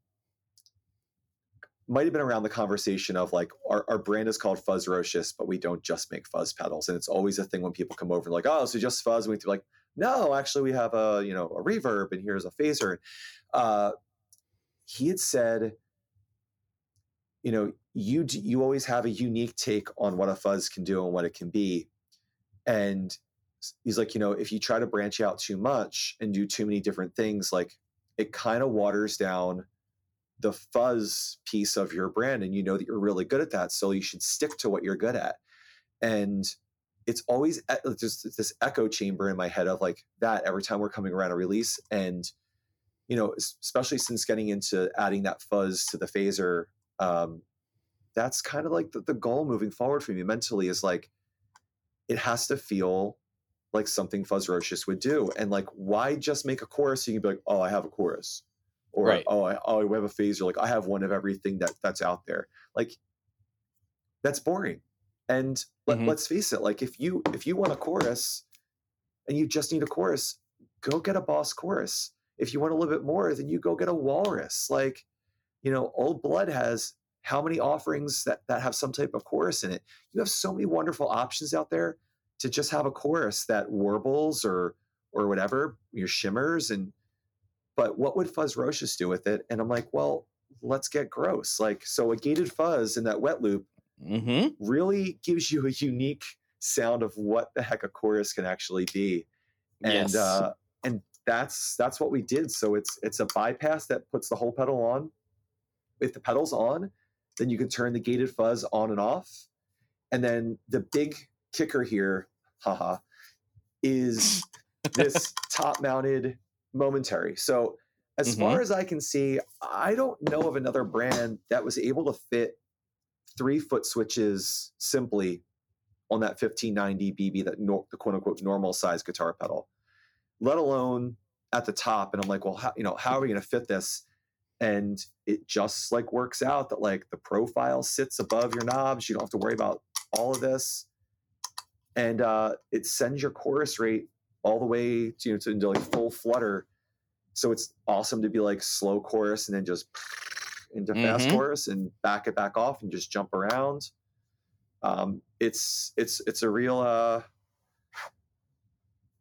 might have been around the conversation of like our, our brand is called Fuzzrocious, but we don't just make fuzz pedals. And it's always a thing when people come over and like, oh, so just fuzz. And we're like, no, actually we have a, you know, a reverb and here's a phaser. Uh, he had said, you know, you you always have a unique take on what a fuzz can do and what it can be. And he's like, you know, if you try to branch out too much and do too many different things, like it kind of waters down the fuzz piece of your brand and you know that you're really good at that so you should stick to what you're good at and it's always just this echo chamber in my head of like that every time we're coming around a release and you know especially since getting into adding that fuzz to the phaser um that's kind of like the, the goal moving forward for me mentally is like it has to feel like something Fuzzrocious would do. And like, why just make a chorus? So you can be like, oh, I have a chorus. Or Right. oh, I, oh, we have a phaser. Like I have one of everything that that's out there. Like that's boring. And let, Mhm. let's face it. Like if you if you want a chorus and you just need a chorus, go get a boss chorus. If you want a little bit more, then you go get a walrus. Like, you know, Old Blood has how many offerings that, that have some type of chorus in it? You have so many wonderful options out there to just have a chorus that warbles or or whatever, your shimmers and but what would Fuzzrocious do with it? And I'm like, well, let's get gross. Like, so a gated fuzz in that wet loop Mm-hmm. really gives you a unique sound of what the heck a chorus can actually be and yes. uh and that's that's what we did so it's it's a bypass that puts the whole pedal on if the pedal's on then you can turn the gated fuzz on and off and then the big kicker here haha is this top mounted momentary. So as far as i can see i don't know of another brand that was able to fit three foot switches simply on that 1590 bb that nor, the quote unquote normal size guitar pedal let alone at the top. And i'm like well how, you know how are we going to fit this? And it just like works out that like the profile sits above your knobs. You don't have to worry about all of this. And uh it sends your chorus rate all the way to, you know, to into like full flutter so it's awesome to be like slow chorus and then just into fast Mhm. chorus and back it back off and just jump around um it's it's it's a real uh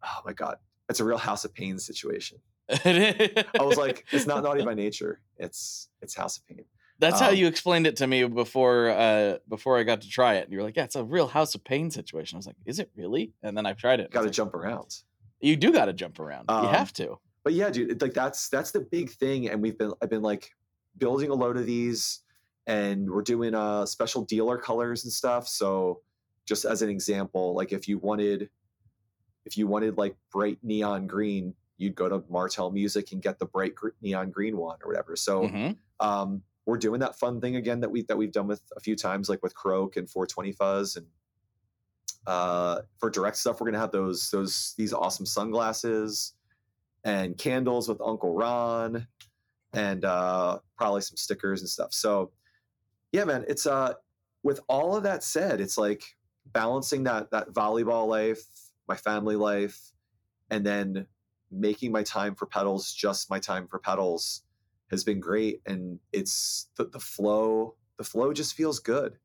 oh my god it's a real house of pain situation i was like it's not naughty by nature it's it's house of pain That's how um, you explained it to me before uh before I got to try it. And you were like, "Yeah, it's a real House of Pain situation." I was like, "Is it really?" And then I've tried it. got to like, jump around You do got to jump around. you Um, have to. but yeah dude like that's that's the big thing and we've been i've been like building a load of these and we're doing uh special dealer colors and stuff so just as an example like if you wanted if you wanted like bright neon green you'd go to martel music and get the bright gr- neon green one or whatever so Mhm. um we're doing that fun thing again that we that we've done with a few times like with croak and 420 fuzz and uh for direct stuff we're gonna have those those these awesome sunglasses and candles with uncle ron and uh probably some stickers and stuff so yeah man it's uh with all of that said it's like balancing that that volleyball life my family life and then making my time for pedals just my time for pedals has been great and it's the, the flow the flow just feels good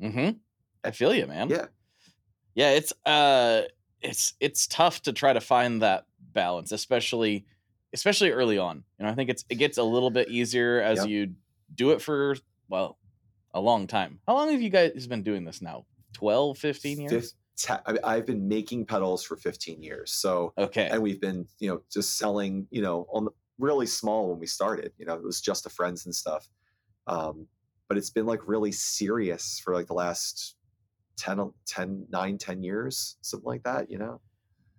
Mm-hmm. I feel you, man. yeah Yeah, it's uh it's it's tough to try to find that balance, especially especially early on. You know, I think it's it gets a little bit easier as Yep. you do it for well, a long time. How long have you guys been doing this now? 12, 15 years? Fif- I mean, I've been making pedals for 15 years so Okay. and we've been you know just selling you know on the, really small when we started you know it was just to friends and stuff um but it's been like really serious for like the last 10 o- 10 9 10 years something like that you know?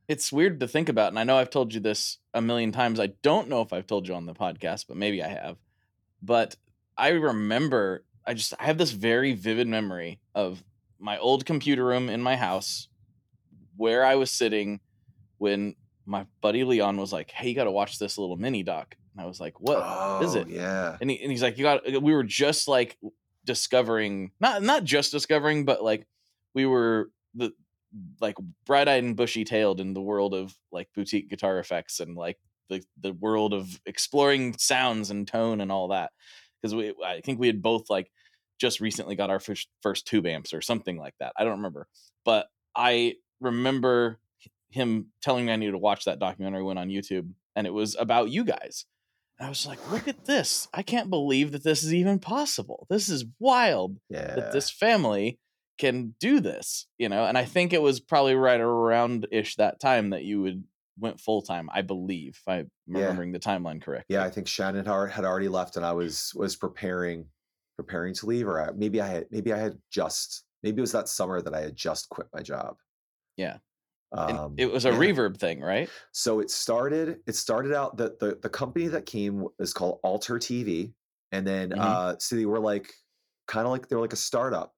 It's weird to think about and i know i've told you this a million times. I don't know if i've told you on the podcast but maybe i have. But i remember i just i have this very vivid memory of my old computer room in my house where i was sitting when my buddy leon was like hey you got to watch this little mini doc. And i was like what is Oh, it yeah. And, he, and he's like you got we were just like discovering not not just discovering but like we were the like bright-eyed and bushy-tailed in the world of like boutique guitar effects and like the the world of exploring sounds and tone and all that because we i think we had both like just recently got our first, first tube amps or something like that i don't remember but i remember him telling me i needed to watch that documentary when on youtube and it was about you guys and I was like, look at this. I can't believe that this is even possible. This is wild yeah that this family can do this, you know? And I think it was probably right around ish that time that you would went full time, I believe, if I'm Yeah. remembering the timeline correctly. yeah i think shannon had already left and i was was preparing preparing to leave or I, maybe i had maybe i had just maybe it was that summer that i had just quit my job Yeah. Um, it was a yeah. reverb thing, right? So it started. It started out that the the company that came is called Alter TV, and then Mhm. uh, so they were like kind of like they were like a startup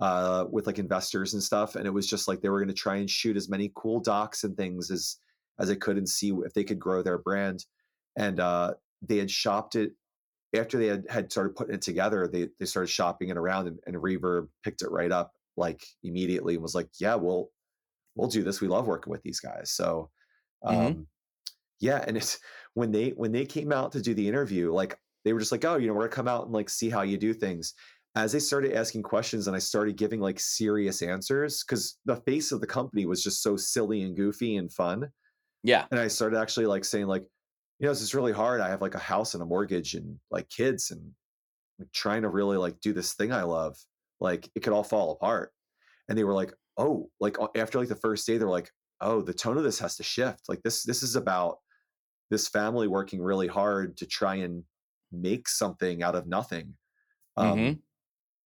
uh, with like investors and stuff, and it was just like they were going to try and shoot as many cool docs and things as as they could and see if they could grow their brand. And uh, they had shopped it after they had, had started putting it together. They they started shopping it around, and, and Reverb picked it right up like immediately and was like, "Yeah, we'll we'll do this. We love working with these guys." So, um, Mhm. yeah, and it's when they when they came out to do the interview, like they were just like, "Oh, you know, we're gonna come out and like see how you do things." As they started asking questions and I started giving like serious answers, because the face of the company was just so silly and goofy and fun Yeah. and I started actually like saying like, you know, this is really hard. I have like a house and a mortgage and like kids and like trying to really like do this thing I love. Like it could all fall apart. And they were like, oh, like after like the first day, they're like, oh, the tone of this has to shift. Like this, this is about this family working really hard to try and make something out of nothing. Um, Mhm.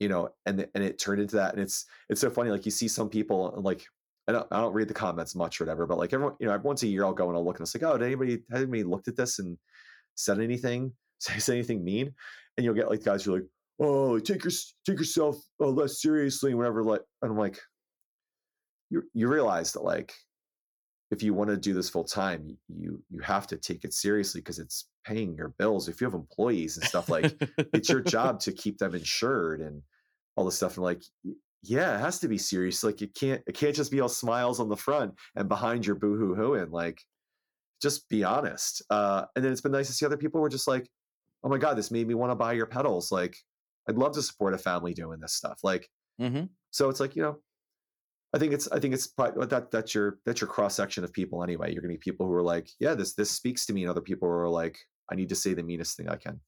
You know, and and it turned into that. And it's it's so funny. Like you see some people like I don't I don't read the comments much or whatever, but like everyone, you know, once a year I'll go and I'll look and it's like, oh, did anybody has anybody looked at this and said anything, say, say anything mean? And you'll get like guys who are like, oh, take your take yourself uh, less seriously, whatever. Like, and I'm like, you you realize that like if you want to do this full time, you you have to take it seriously because it's paying your bills. If you have employees and stuff like it's your job to keep them insured and all this stuff and like yeah it has to be serious like it can't it can't just be all smiles on the front and behind your boo hoo hoo. and like just be honest uh and then it's been nice to see other people were just like oh my god this made me want to buy your pedals like i'd love to support a family doing this stuff like Mhm. so it's like you know i think it's i think it's probably, that that's your that's your cross section of people anyway you're gonna be people who are like yeah this this speaks to me and other people are like i need to say the meanest thing i can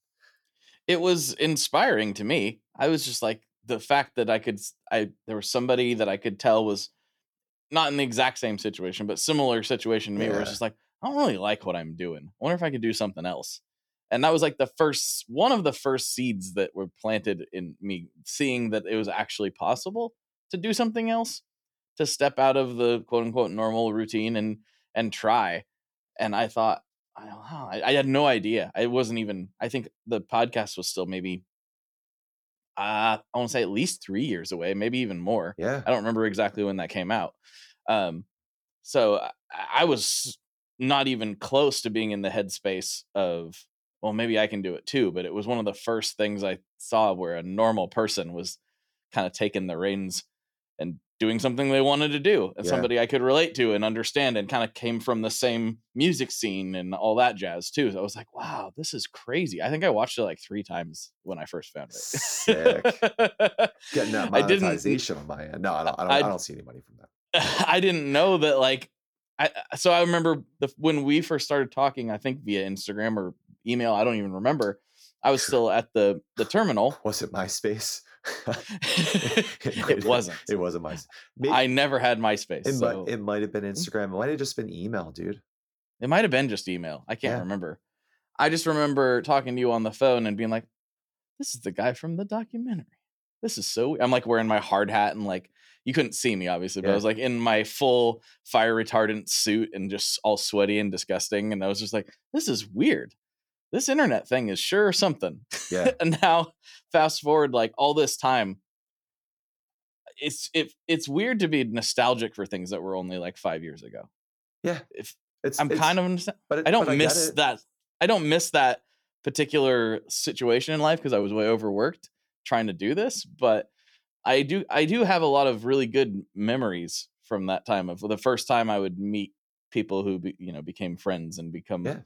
it was inspiring to me. I was just like the fact that I could I there was somebody that I could tell was not in the exact same situation, but similar situation to me where it's just like, I don't really like what I'm doing. I wonder if I could do something else. And that was like the first one of the first seeds that were planted in me seeing that it was actually possible to do something else, to step out of the quote unquote normal routine and and try. And I thought, I don't know, I, I had no idea. I wasn't even I think the podcast was still maybe uh, I want to say at least three years away, maybe even more. yeah I don't remember exactly when that came out. Um, so I, I was not even close to being in the headspace of, well, maybe I can do it too. But it was one of the first things I saw where a normal person was kind of taking the reins and doing something they wanted to do and Yeah. somebody I could relate to and understand and kind of came from the same music scene and all that jazz too. So I was like, wow, this is crazy. I think I watched it like three times when I first found it. Sick. getting that I monetization on my end. No, I don't. I don't, I, I- don't see any money from that. I didn't know that like I uh, so I remember the when we first started talking, I think via Instagram or email, I don't even remember. I was still at the the terminal. Was it MySpace? it wasn't. It wasn't MySpace. Maybe, I never had MySpace. it, so might, it might have been hmm? Instagram. It might have just been email, dude. it might have been just email. I can't Yeah. remember. I just remember talking to you on the phone and being like, "This is the guy from the documentary. This is so." I'm like wearing my hard hat and like you couldn't see me obviously, but I was like in my full fire retardant suit and just all sweaty and disgusting, and I was just like, "This is weird. This internet thing is sure something." Yeah. and now fast forward like all this time. It's it, it's weird to be nostalgic for things that were only like five years ago. Yeah. If It's, I'm it's- kind of. But it, I don't but miss it. that. I don't miss that particular situation in life because I was way overworked trying to do this. But I do. I do have a lot of really good memories from that time of the first time I would meet people who be, you know became friends and become Yeah.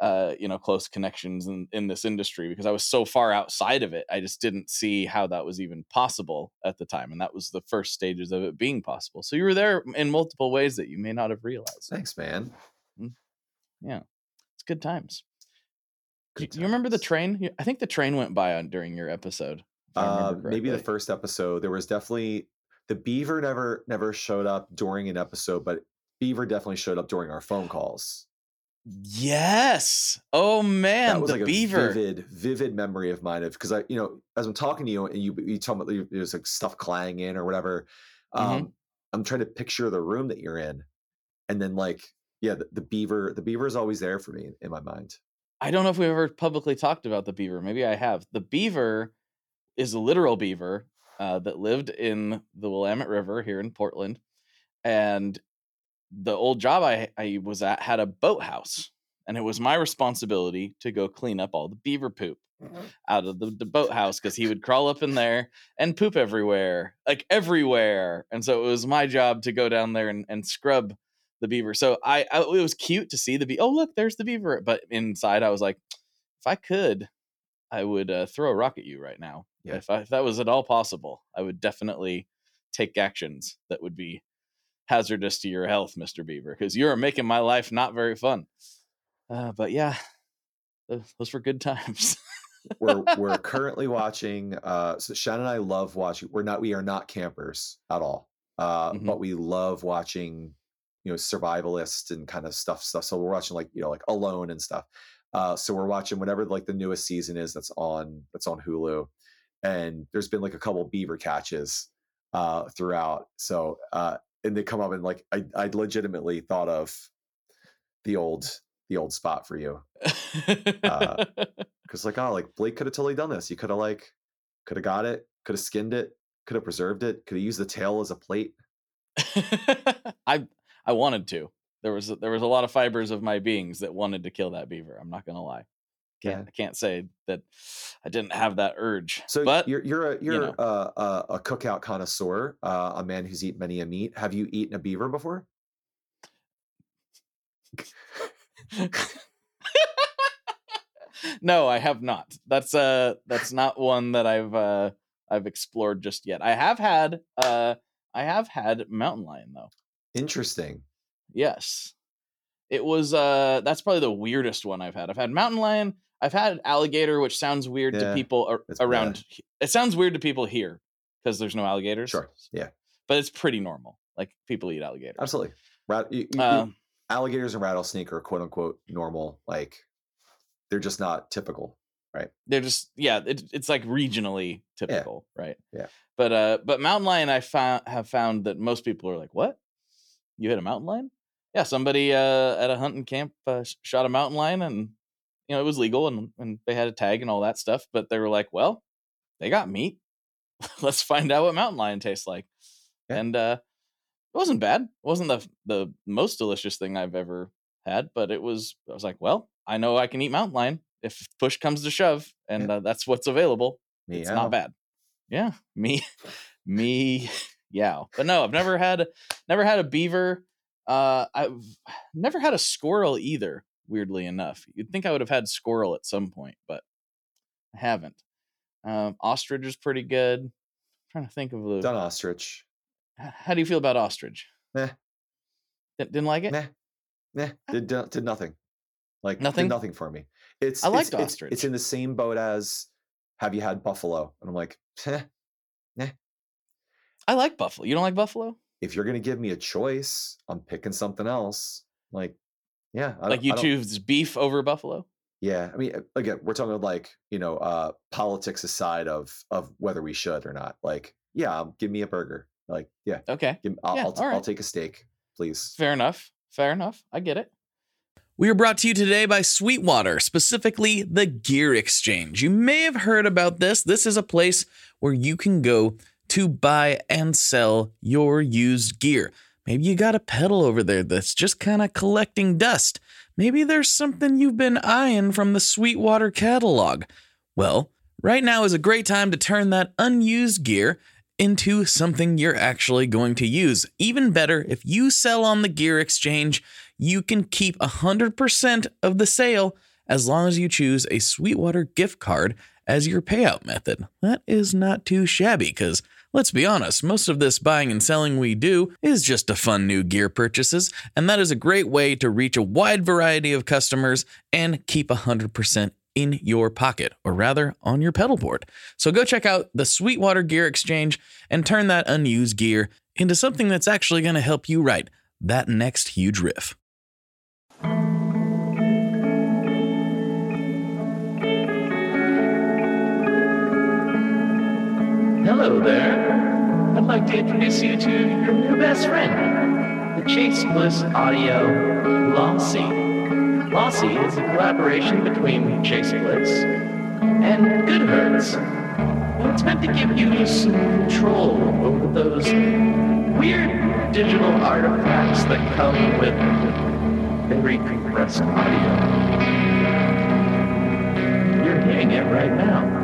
Uh, you know close connections in, in this industry because I was so far outside of it. I just didn't see how that was even possible at the time, and that was the first stages of it being possible. So you were there in multiple ways that you may not have realized. Thanks, man. Yeah, it's good times. Good you remember the train? I think the train went by on during your episode. Uh, maybe the first episode. There was definitely the beaver never never showed up during an episode, but beaver definitely showed up during our phone calls. Yes. Oh man, that was the like beaver. a vivid, vivid memory of mine of because I, you know, as I'm talking to you and you you talk about there's like stuff clanging in or whatever. Mm-hmm. Um, I'm trying to picture the room that you're in, and then like yeah, the, the beaver the beaver is always there for me in my mind. I don't know if we've ever publicly talked about the beaver. Maybe I have. The beaver is a literal beaver uh, that lived in the Willamette River here in Portland, and the old job I, I was at had a boathouse, and it was my responsibility to go clean up all the beaver poop out of the, the boathouse because he would crawl up in there and poop everywhere, like everywhere. And so it was my job to go down there and, and scrub the beaver. So I, I, it was cute to see the beaver. Oh look, there's the beaver. But inside, I was like, if I could, I would uh, throw a rock at you right now. Yeah. If, I, if that was at all possible, I would definitely take actions that would be hazardous to your health, Mister Beaver, because you are making my life not very fun. Uh, but yeah, those were good times. we're we're currently watching. Uh, so Shannon and I love watching. We're not we are not campers at all, uh, Mhm. but we love watching, you know, survivalist and kind of stuff. Stuff. So we're watching like you know like Alone and stuff. Uh, so we're watching whatever like the newest season is that's on that's on Hulu, and there's been like a couple beaver catches uh, throughout. So uh, and they come up and like I I legitimately thought of the old the old spot for you Uh, because like oh like blake could have totally done this you could have like could have got it could have skinned it could have preserved it could have used the tail as a plate I I wanted to. There was there was a lot of fibers of my beings that wanted to kill that beaver. I'm not gonna lie. Can't Yeah. I can't say that I didn't have that urge. so but you're you're a you're know. uh, a, a cookout connoisseur uh, a man who's eaten many a meat have you eaten a beaver before no, I have not. That's uh that's not one that I've uh I've explored just yet. I have had uh I have had mountain lion though. interesting Yes. It was uh that's probably the weirdest one I've had. I've had mountain lion, I've had alligator which sounds weird to people ar- bad. around he- it sounds weird to people here because there's no alligators. sure yeah But it's pretty normal. Like people eat alligators. absolutely Rat- you- you- you- Um, alligators and rattlesnake are quote unquote normal like they're just not typical right? they're just yeah it, it's like regionally typical right Yeah. but uh but mountain lion i found have found that most people are like what you hit a mountain lion yeah somebody uh at a hunting camp uh, shot a mountain lion and you know it was legal and and they had a tag and all that stuff but they were like well they got meat. Let's find out what mountain lion tastes like. Yeah. and uh it wasn't bad. It wasn't the the most delicious thing i've ever had but it was i was like well i know i can eat mountain lion if push comes to shove and uh, that's what's available. It's not bad. Yeah. Me me yeah but no i've never had never had a beaver uh i've never had a squirrel either weirdly enough you'd think i would have had squirrel at some point but i haven't um ostrich is pretty good I'm trying to think of the done ostrich how do you feel about ostrich Eh. Di- didn't like it Nah, nah, did did nothing. Like Nothing? did nothing for me. It's I it's- liked it's, ostrich. It's in the same boat as Have you had buffalo? And I'm like, eh, "Heh, i like buffalo you don't like buffalo if you're gonna give me a choice, I'm picking something else. Like, yeah, I like don't- you I don't- choose beef over buffalo Yeah, I mean, again, we're talking about like you know, uh, politics aside of of whether we should or not. Like, yeah, um, give me a burger. Like, yeah, okay give, I'll, Yeah, I'll, t- all I'll take a steak, please. Fair enough. Fair enough. I get it. We are brought to you today by Sweetwater, specifically the Gear Exchange. You may have heard about this. This is a place where you can go to buy and sell your used gear. Maybe you got a pedal over there that's just kind of collecting dust. Maybe there's something you've been eyeing from the Sweetwater catalog. Well, right now is a great time to turn that unused gear into something you're actually going to use. Even better, if you sell on the Gear Exchange, you can keep 100% of the sale as long as you choose a Sweetwater gift card as your payout method. That is not too shabby because let's be honest, most of this buying and selling we do is just to fund new gear purchases, and that is a great way to reach a wide variety of customers and keep 100% in your pocket, or rather on your pedal board. So go check out the Sweetwater Gear Exchange and turn that unused gear into something that's actually going to help you write that next huge riff. Hello there. I'd like to introduce you to your new best friend, the Chase Bliss Audio Lossy. Lossy is a collaboration between Chase Bliss and Goodhertz. It's meant to give you some control over those weird digital artifacts that come with very compressed audio. You're hearing it right now.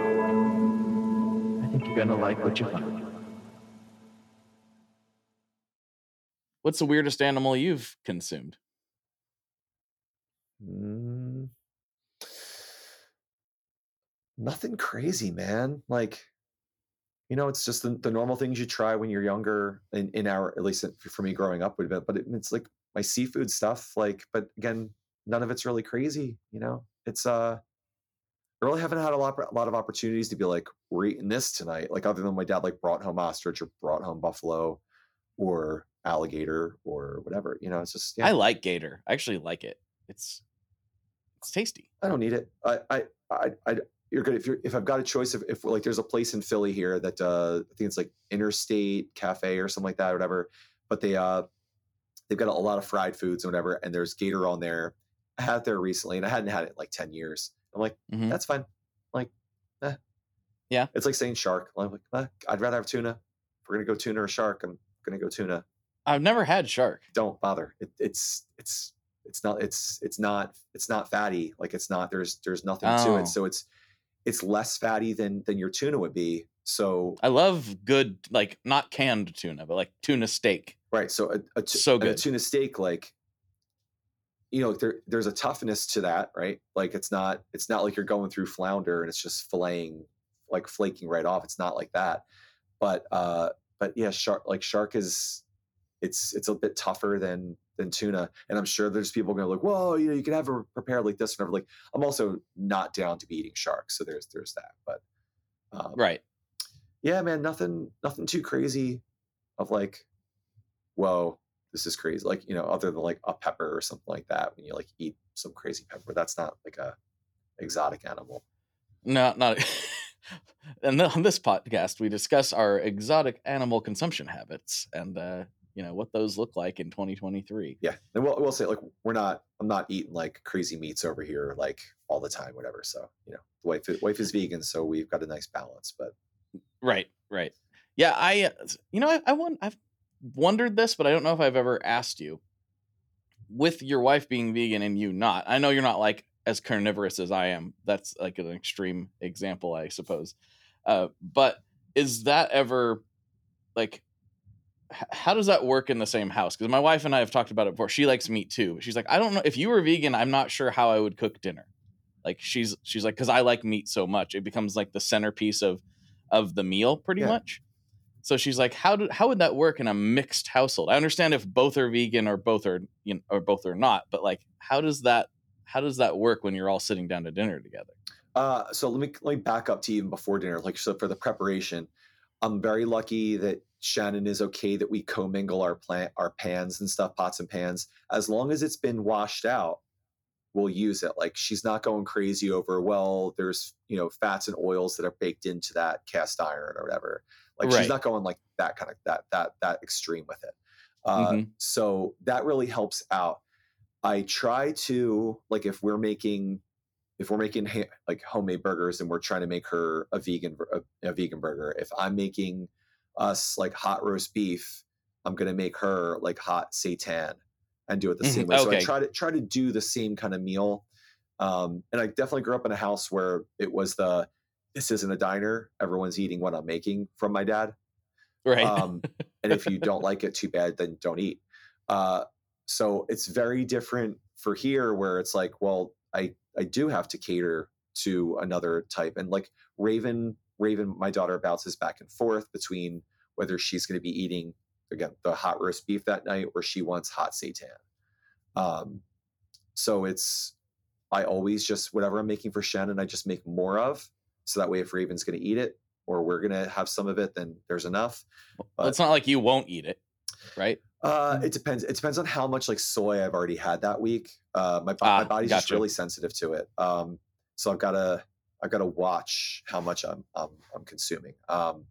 I think you're going to like what you find. What's the weirdest animal you've consumed? Mm, nothing crazy, man. Like, you know, it's just the, the normal things you try when you're younger. In, in our, at least for me growing up, would have been. But it, it's like my seafood stuff. Like, but again, none of it's really crazy. You know, it's uh, I really haven't had a lot, a lot of opportunities to be like, we're eating this tonight. Like, other than my dad, like brought home ostrich or brought home buffalo, or alligator or whatever. You know, it's just yeah. I like gator. I actually like it. It's it's tasty. I don't need it. I, I, I, I you're good if you're if I've got a choice of if like there's a place in Philly here that uh I think it's like Interstate Cafe or something like that or whatever, but they uh they've got a lot of fried foods and whatever, and there's gator on there. I had it there recently, and I hadn't had it in like ten years. I'm like, Mhm. that's fine. Yeah. it's like saying shark. I'm like, eh, I'd rather have tuna. If we're gonna go tuna or shark, I'm gonna go tuna. I've never had shark. Don't bother. It, it's it's it's not it's it's not it's not fatty. Like it's not there's there's nothing to Oh. it. So it's it's less fatty than than your tuna would be. So I love good, like not canned tuna, but like tuna steak. right. So a, a, So and a good. tuna steak, like you know, there there's a toughness to that, right? Like it's not it's not like you're going through flounder and it's just filleting like flaking right off. It's not like that. But uh but yeah, shark like shark is it's it's a bit tougher than than tuna. And I'm sure there's people going to look, whoa, you know, you can have a prepared like this, whatever. Like I'm also not down to be eating sharks, so there's there's that. But um, Right. yeah, man, nothing nothing too crazy of like, whoa, this is crazy. Like, you know, other than like a pepper or something like that, when you like eat some crazy pepper, that's not like a exotic animal. No, not. and then on this podcast, we discuss our exotic animal consumption habits and uh, you know what those look like in 2023. Yeah. And we'll we'll say like we're not I'm not eating like crazy meats over here like all the time, whatever. So, you know, the wife is, wife is vegan, so we've got a nice balance. But Right, right. Yeah, I, uh, you know, I, I want, I've wondered this, but I don't know if I've ever asked you. With your wife being vegan and you not, I know you're not like as carnivorous as I am. That's like an extreme example, I suppose. Uh, but is that ever like, how does that work in the same house? Because my wife and I have talked about it before. She likes meat too. She's like, I don't know if you were vegan. I'm not sure how I would cook dinner. Like she's she's like, because I like meat so much, it becomes like the centerpiece of of the meal pretty Yeah. much. So she's like, how do how would that work in a mixed household? I understand if both are vegan or both are you know, or both are not, but like how does that how does that work when you're all sitting down to dinner together? Uh, so let me let me back up to even before dinner. Like so for the preparation, I'm very lucky that Shannon is okay that we commingle our plant our pans and stuff, pots and pans, as long as it's been washed out. We'll use it. Like she's not going crazy over. Well, there's you know fats and oils that are baked into that cast iron or whatever. Like Right. she's not going like that kind of that that that extreme with it. Uh, Mhm. So that really helps out. I try to like if we're making if we're making ha- like homemade burgers and we're trying to make her a vegan a, a vegan burger if i'm making us like hot roast beef i'm to make her like hot seitan and do it the Mhm, same way. So i try to try to do the same kind of meal um, and i definitely grew up in a house where it was the this isn't a diner. Everyone's eating what i'm making from my dad. Right. um, and if you don't like it, too bad, then don't eat. Uh, so it's very different for here, where it's like, well, I I do have to cater to another type, and like Raven Raven, my daughter, bounces back and forth between whether she's going to be eating again the hot roast beef that night or she wants hot seitan. Um, so it's I always just whatever I'm making for Shannon, I just make more of. So that way, if Raven's going to eat it or we're going to have some of it, then there's enough. Well, it's not like you won't eat it, right? Uh, it depends. It depends on how much like soy I've already had that week. Uh, my, bo- my Ah, body's just really sensitive to it. Um, so I've got to I've got to watch how much I'm I'm, I'm consuming. Um,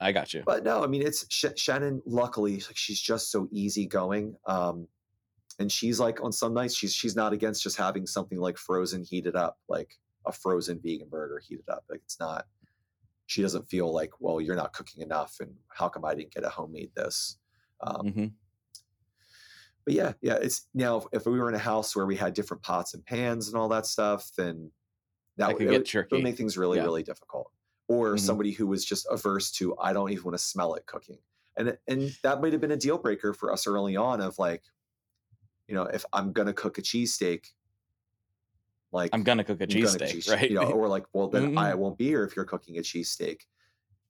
I got you. but no, I mean it's Sh- Shannon. Luckily, like she's just so easygoing. Um, and she's like on some nights she's she's not against just having something like frozen heated up, like a frozen vegan burger heated up. Like it's not. She doesn't feel like, well, you're not cooking enough, and how come I didn't get a homemade this? Um, hmm but yeah, yeah, it's now if we were in a house where we had different pots and pans and all that stuff, then that, would- it would- it tricky. would make things really, Yeah. really difficult. Or Mhm. somebody who was just averse to, I don't even want to smell it cooking, and and that might have been a deal breaker for us early on. Of like, you know, if I'm gonna cook a cheesesteak, like I'm gonna cook a cheesesteak, cheese- right? You know, or like, well, then I Mhm. won't be here if you're cooking a cheesesteak,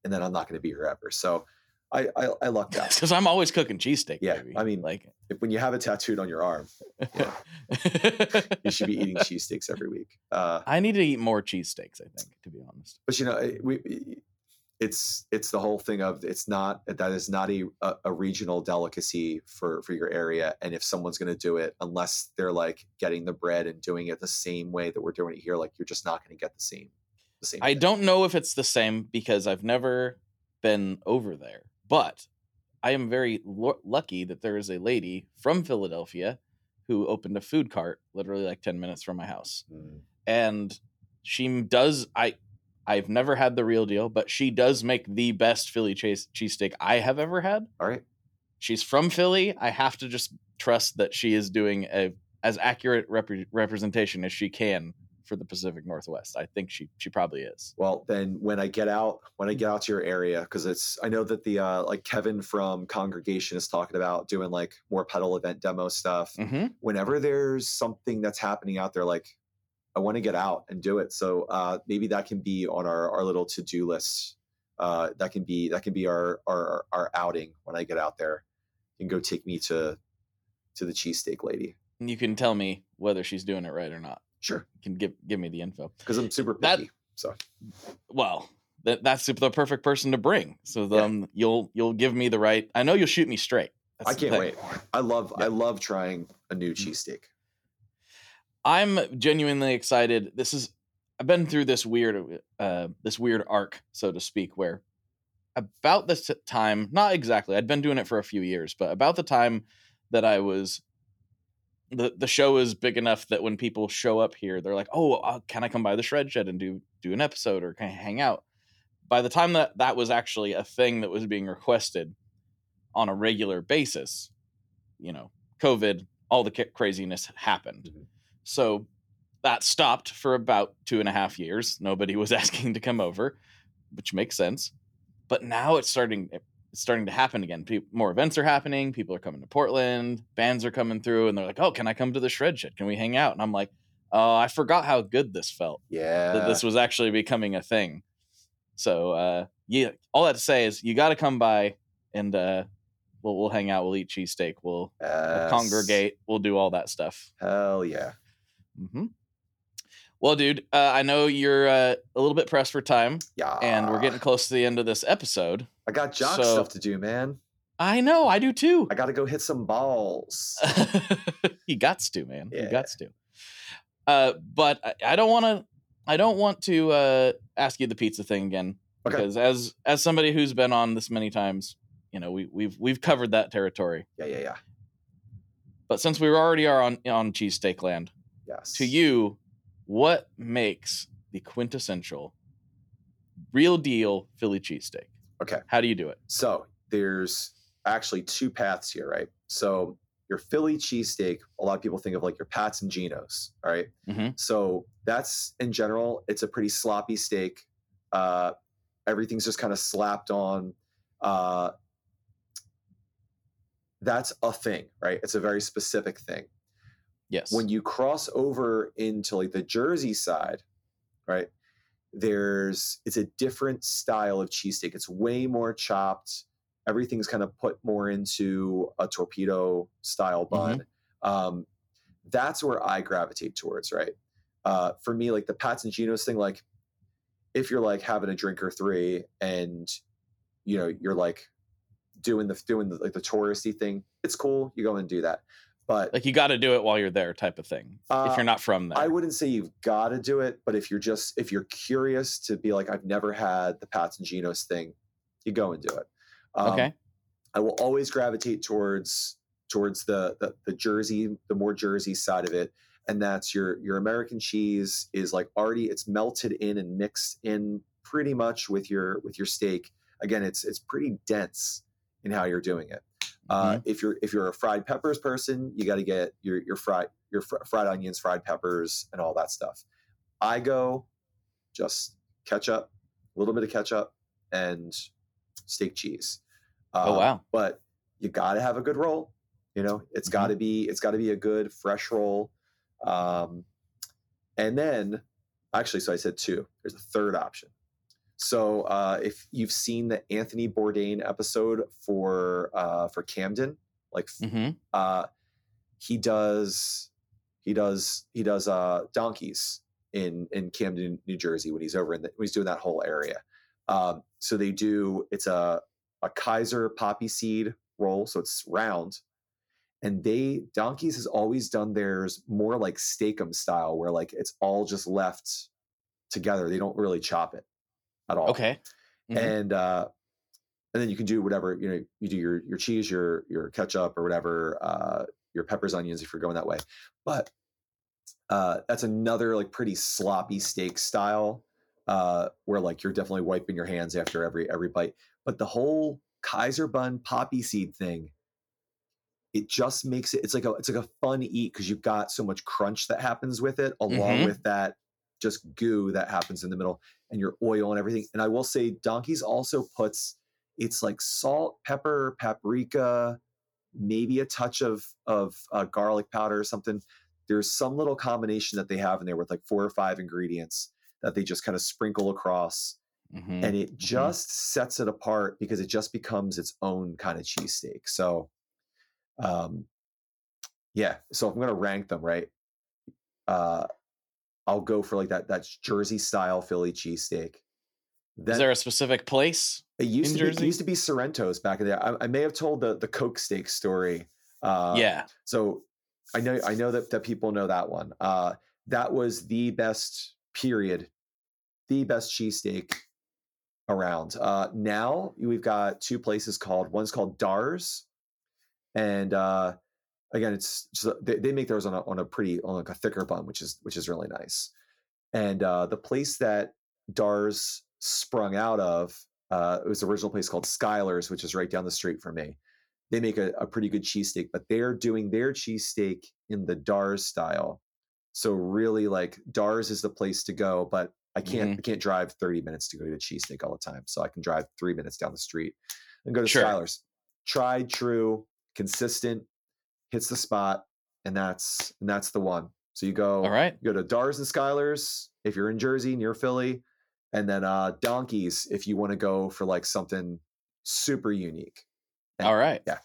and then I'm not going to be here ever. So I I, I lucked out. Because I'm always cooking cheesesteak. Yeah, baby. I mean, like if, when you have it tattooed on your arm, Yeah. you should be eating cheesesteaks every week. Uh, I need to eat more cheesesteaks. I think, to be honest. but you know, it- we, it's it's the whole thing of it's not that is not a a, a regional delicacy for for your area, and if someone's going to do it, unless they're like getting the bread and doing it the same way that we're doing it here, like you're just not going to get the same the same. I thing. don't know if it's the same because I've never been over there, but I am very lu- lucky that there is a lady from Philadelphia who opened a food cart literally like 10 minutes from my house. Mm. And she does I I've never had the real deal, but she does make the best Philly cheese cheesesteak I have ever had. All right. She's from Philly. I have to just trust that she is doing a as accurate repre- representation as she can for the Pacific Northwest. I think she she probably is. Well, then when I get out, when I get out to your area, because it's I know that the uh like Kevin from Congregation is talking about doing like more pedal event demo stuff. Mm-hmm. Whenever there's something that's happening out there, like I want to get out and do it. So uh maybe that can be on our our little to do list. Uh, that can be that can be our our our outing when I get out there. You can go take me to to the cheesesteak lady. You can tell me whether she's doing it right or not. Sure, You can give give me the info. because I'm super That- picky. so Well, that that's the perfect person to bring. So Yeah. you'll you'll give me the right. I know you'll shoot me straight. That's I can't wait. I love Yeah. I love trying a new cheesesteak. I'm genuinely excited. This is I've been through this weird uh this weird arc, so to speak, where about this time, not exactly, I'd been doing it for a few years, but about the time that I was the the show is big enough that when people show up here, they're like, "Oh, uh, can I come by the shred shed and do do an episode or can I hang out?" By the time that that was actually a thing that was being requested on a regular basis, you know, COVID, all the ca- craziness happened. Mhm. So that stopped for about two and a half years. Nobody was asking to come over, which makes sense. But now it's starting. It's starting to happen again. Pe- more events are happening. People are coming to Portland. Bands are coming through, and they're like, "Oh, can I come to the shred shed? Can we hang out?" And I'm like, "Oh, I forgot how good this felt. Yeah. That this was actually becoming a thing." So, uh, yeah, all that to say is, you got to come by, and uh, we'll we'll hang out. We'll eat cheesesteak. We'll, we'll congregate. We'll do all that stuff. Hell yeah. hmm Well, dude, uh, I know you're uh, a little bit pressed for time, Yeah. and we're getting close to the end of this episode. I got jock so- stuff to do, man. I know, I do too. I got to go hit some balls. he gots to, man. He Yeah. gots to. Uh, but I, I don't want to. I don't want to uh, ask you the pizza thing again Okay. because as as somebody who's been on this many times, you know, we we've we've covered that territory. Yeah, yeah, yeah. But since we already are on on cheesesteak land, Yes. to you, what makes the quintessential, real deal Philly cheesesteak? Okay. How do you do it? So there's actually two paths here, right? So your Philly cheesesteak, a lot of people think of like your Pats and Genos, all right? Mhm. So that's in general, it's a pretty sloppy steak. Uh, everything's just kind of slapped on. Uh, that's a thing, right? It's a very specific thing. Yes. when you cross over into like the Jersey side, right? There's it's a different style of cheesesteak. It's way more chopped. Everything's kind of put more into a torpedo style bun. Um, that's where I gravitate towards, right? Uh, for me, like the Pats and Geno's thing, like if you're like having a drink or three and you know you're like doing the doing the, like the touristy thing, it's cool. You go and do that. But Like you got to do it while you're there, type of thing. Uh, if you're not from there, I wouldn't say you've got to do it, but if you're just if you're curious to be like I've never had the Pats and Geno's thing, you go and do it. Um, okay. I will always gravitate towards towards the, the the Jersey, the more Jersey side of it, and that's your your American cheese is like already it's melted in and mixed in pretty much with your with your steak. Again, it's it's pretty dense in how you're doing it. Uh, if you're if you're a fried peppers person, you got to get your your fried your fr- fried onions, fried peppers, and all that stuff. I go just ketchup, a little bit of ketchup, and steak cheese. Oh, Um, wow. But you got to have a good roll. You know, it's Mhm. got to be it's got to be a good fresh roll. Um, and then, actually, so I said two. There's a third option. So uh, if you've seen the Anthony Bourdain episode for uh, for Camden, like hmm uh, he does he does he does uh, donkeys in in Camden, New Jersey when he's over in the, when he's doing that whole area. Um, so they do it's a a Kaiser poppy seed roll, so it's round. And they donkeys has always done theirs more like steakum style, where like it's all just left together. They don't really chop it at all Okay. Mhm. and uh and then you can do whatever you know you do your your cheese your your ketchup or whatever uh your peppers onions if you're going that way but uh that's another like pretty sloppy steak style uh where like you're definitely wiping your hands after every every bite but the whole kaiser bun poppy seed thing it just makes it it's like a it's like a fun eat because you've got so much crunch that happens with it along Mhm. with that just goo that happens in the middle and your oil and everything. And I will say, Donkeys also puts it's like salt, pepper, paprika, maybe a touch of of uh, garlic powder or something. There's some little combination that they have in there with like four or five ingredients that they just kind of sprinkle across, Mhm. and it just sets it apart because it just becomes its own kind of cheesesteak. So, um, yeah. So if I'm gonna rank them, right? Uh, I'll go for like that that Jersey style Philly cheesesteak. Then Is there a specific place? it used to be it used to be Sorrento's back in there. I, I may have told the the Coke steak story. Uh, yeah. So I know I know that that people know that one. Uh, that was the best period, the best cheesesteak around. Uh, now we've got two places called one's called Dars, and uh, again it's just, they, they make theirs on a on a pretty on like a thicker bun, which is which is really nice. And uh, the place that Dars sprung out of uh, it was the original place called Skylar's, which is right down the street from me. They make a, a pretty good cheesesteak, but they're doing their cheesesteak in the Dars style. So really, like Dars is the place to go, but I can't I can't drive 30 minutes to go to a cheesesteak all the time. So I can drive three minutes down the street and go to Sure. Skylar's. Tried, true, consistent, hits the spot, and that's and that's the one. So you go All right. you go to Dars and Skylers if you're in Jersey near Philly, and then uh Donkeys if you want to go for like something super unique. All right. Yeah,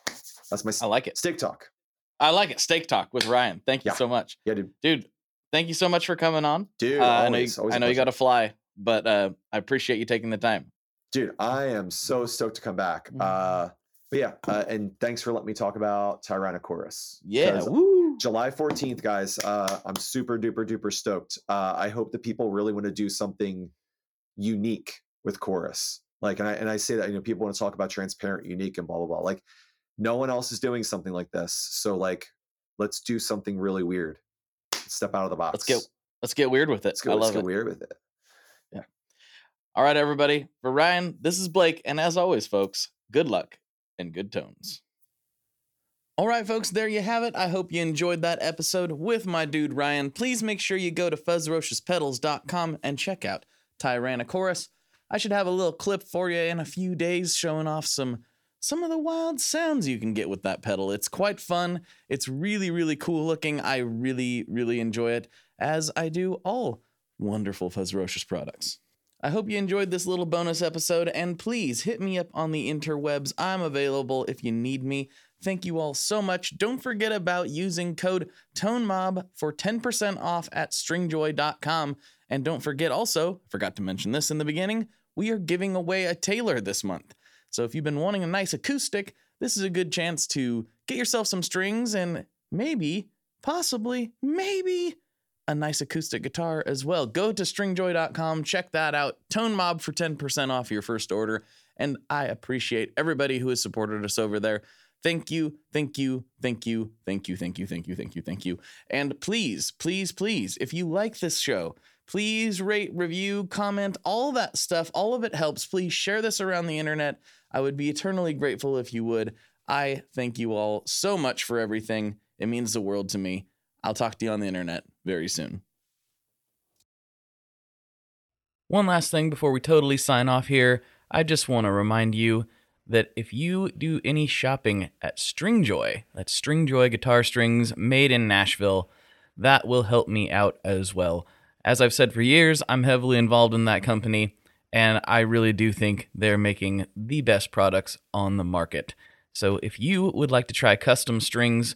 that's my I like it. steak talk. I like it. Steak talk with Ryan. Thank you Yeah. so much, Yeah, dude. dude. Thank you so much for coming on. Dude, Uh, I know you, always, always know you got to fly, but uh, I appreciate you taking the time. Dude, I am so stoked to come back. Mhm. Uh, but yeah, uh, and thanks for letting me talk about Tyrannochorus. Yeah. July 14th, guys. Uh, I'm super duper duper stoked. Uh, I hope that people really want to do something unique with chorus. Like, and I and I say that you know people want to talk about transparent, unique, and blah blah blah. Like, no one else is doing something like this. So like, let's do something really weird. Step out of the box. Let's get let's get weird with it. let's go. I let's love get it. weird with it. Yeah. All right, everybody. For Ryan, this is Blake, and as always, folks, good luck and good tones. All right, folks, there you have it. I hope you enjoyed that episode with my dude Ryan. Please make sure you go to fuzzrociouspedals.com and check out Tyrannochorus. I should have a little clip for you in a few days showing off some some of the wild sounds you can get with that pedal. It's quite fun. It's really, really cool looking. I really, really enjoy it, as I do all wonderful Fuzzrocious products. I hope you enjoyed this little bonus episode, and please hit me up on the interwebs. I'm available if you need me. Thank you all so much. Don't forget about using code TONEMOB for 10% off at stringjoy.com. And don't forget also, forgot to mention this in the beginning, we are giving away a Taylor this month. So if you've been wanting a nice acoustic, this is a good chance to get yourself some strings and maybe, possibly, maybe a nice acoustic guitar as well. Go to stringjoy.com, check that out. Tone Mob for 10% off your first order. And I appreciate everybody who has supported us over there. Thank you, thank you, thank you, thank you, thank you, thank you, thank you, thank you. And please, please, please, if you like this show, please rate, review, comment, all that stuff. All of it helps. Please share this around the internet. I would be eternally grateful if you would. I thank you all so much for everything. It means the world to me. I'll talk to you on the internet very soon. One last thing before we totally sign off here. I just want to remind you that if you do any shopping at Stringjoy, that's Stringjoy guitar strings made in Nashville, that will help me out as well. As I've said for years, I'm heavily involved in that company, and I really do think they're making the best products on the market. So if you would like to try custom strings,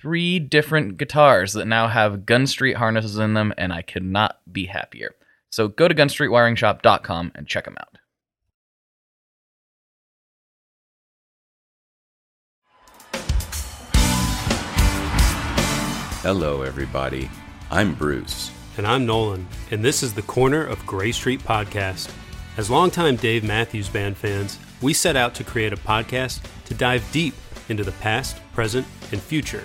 three different guitars that now have Gun Street harnesses in them, and I could not be happier. So go to gunstreetwiringshop.com and check them out. Hello, everybody. I'm Bruce. And I'm Nolan, and this is the Corner of Gray Street podcast. As longtime Dave Matthews Band fans, we set out to create a podcast to dive deep into the past, present, and future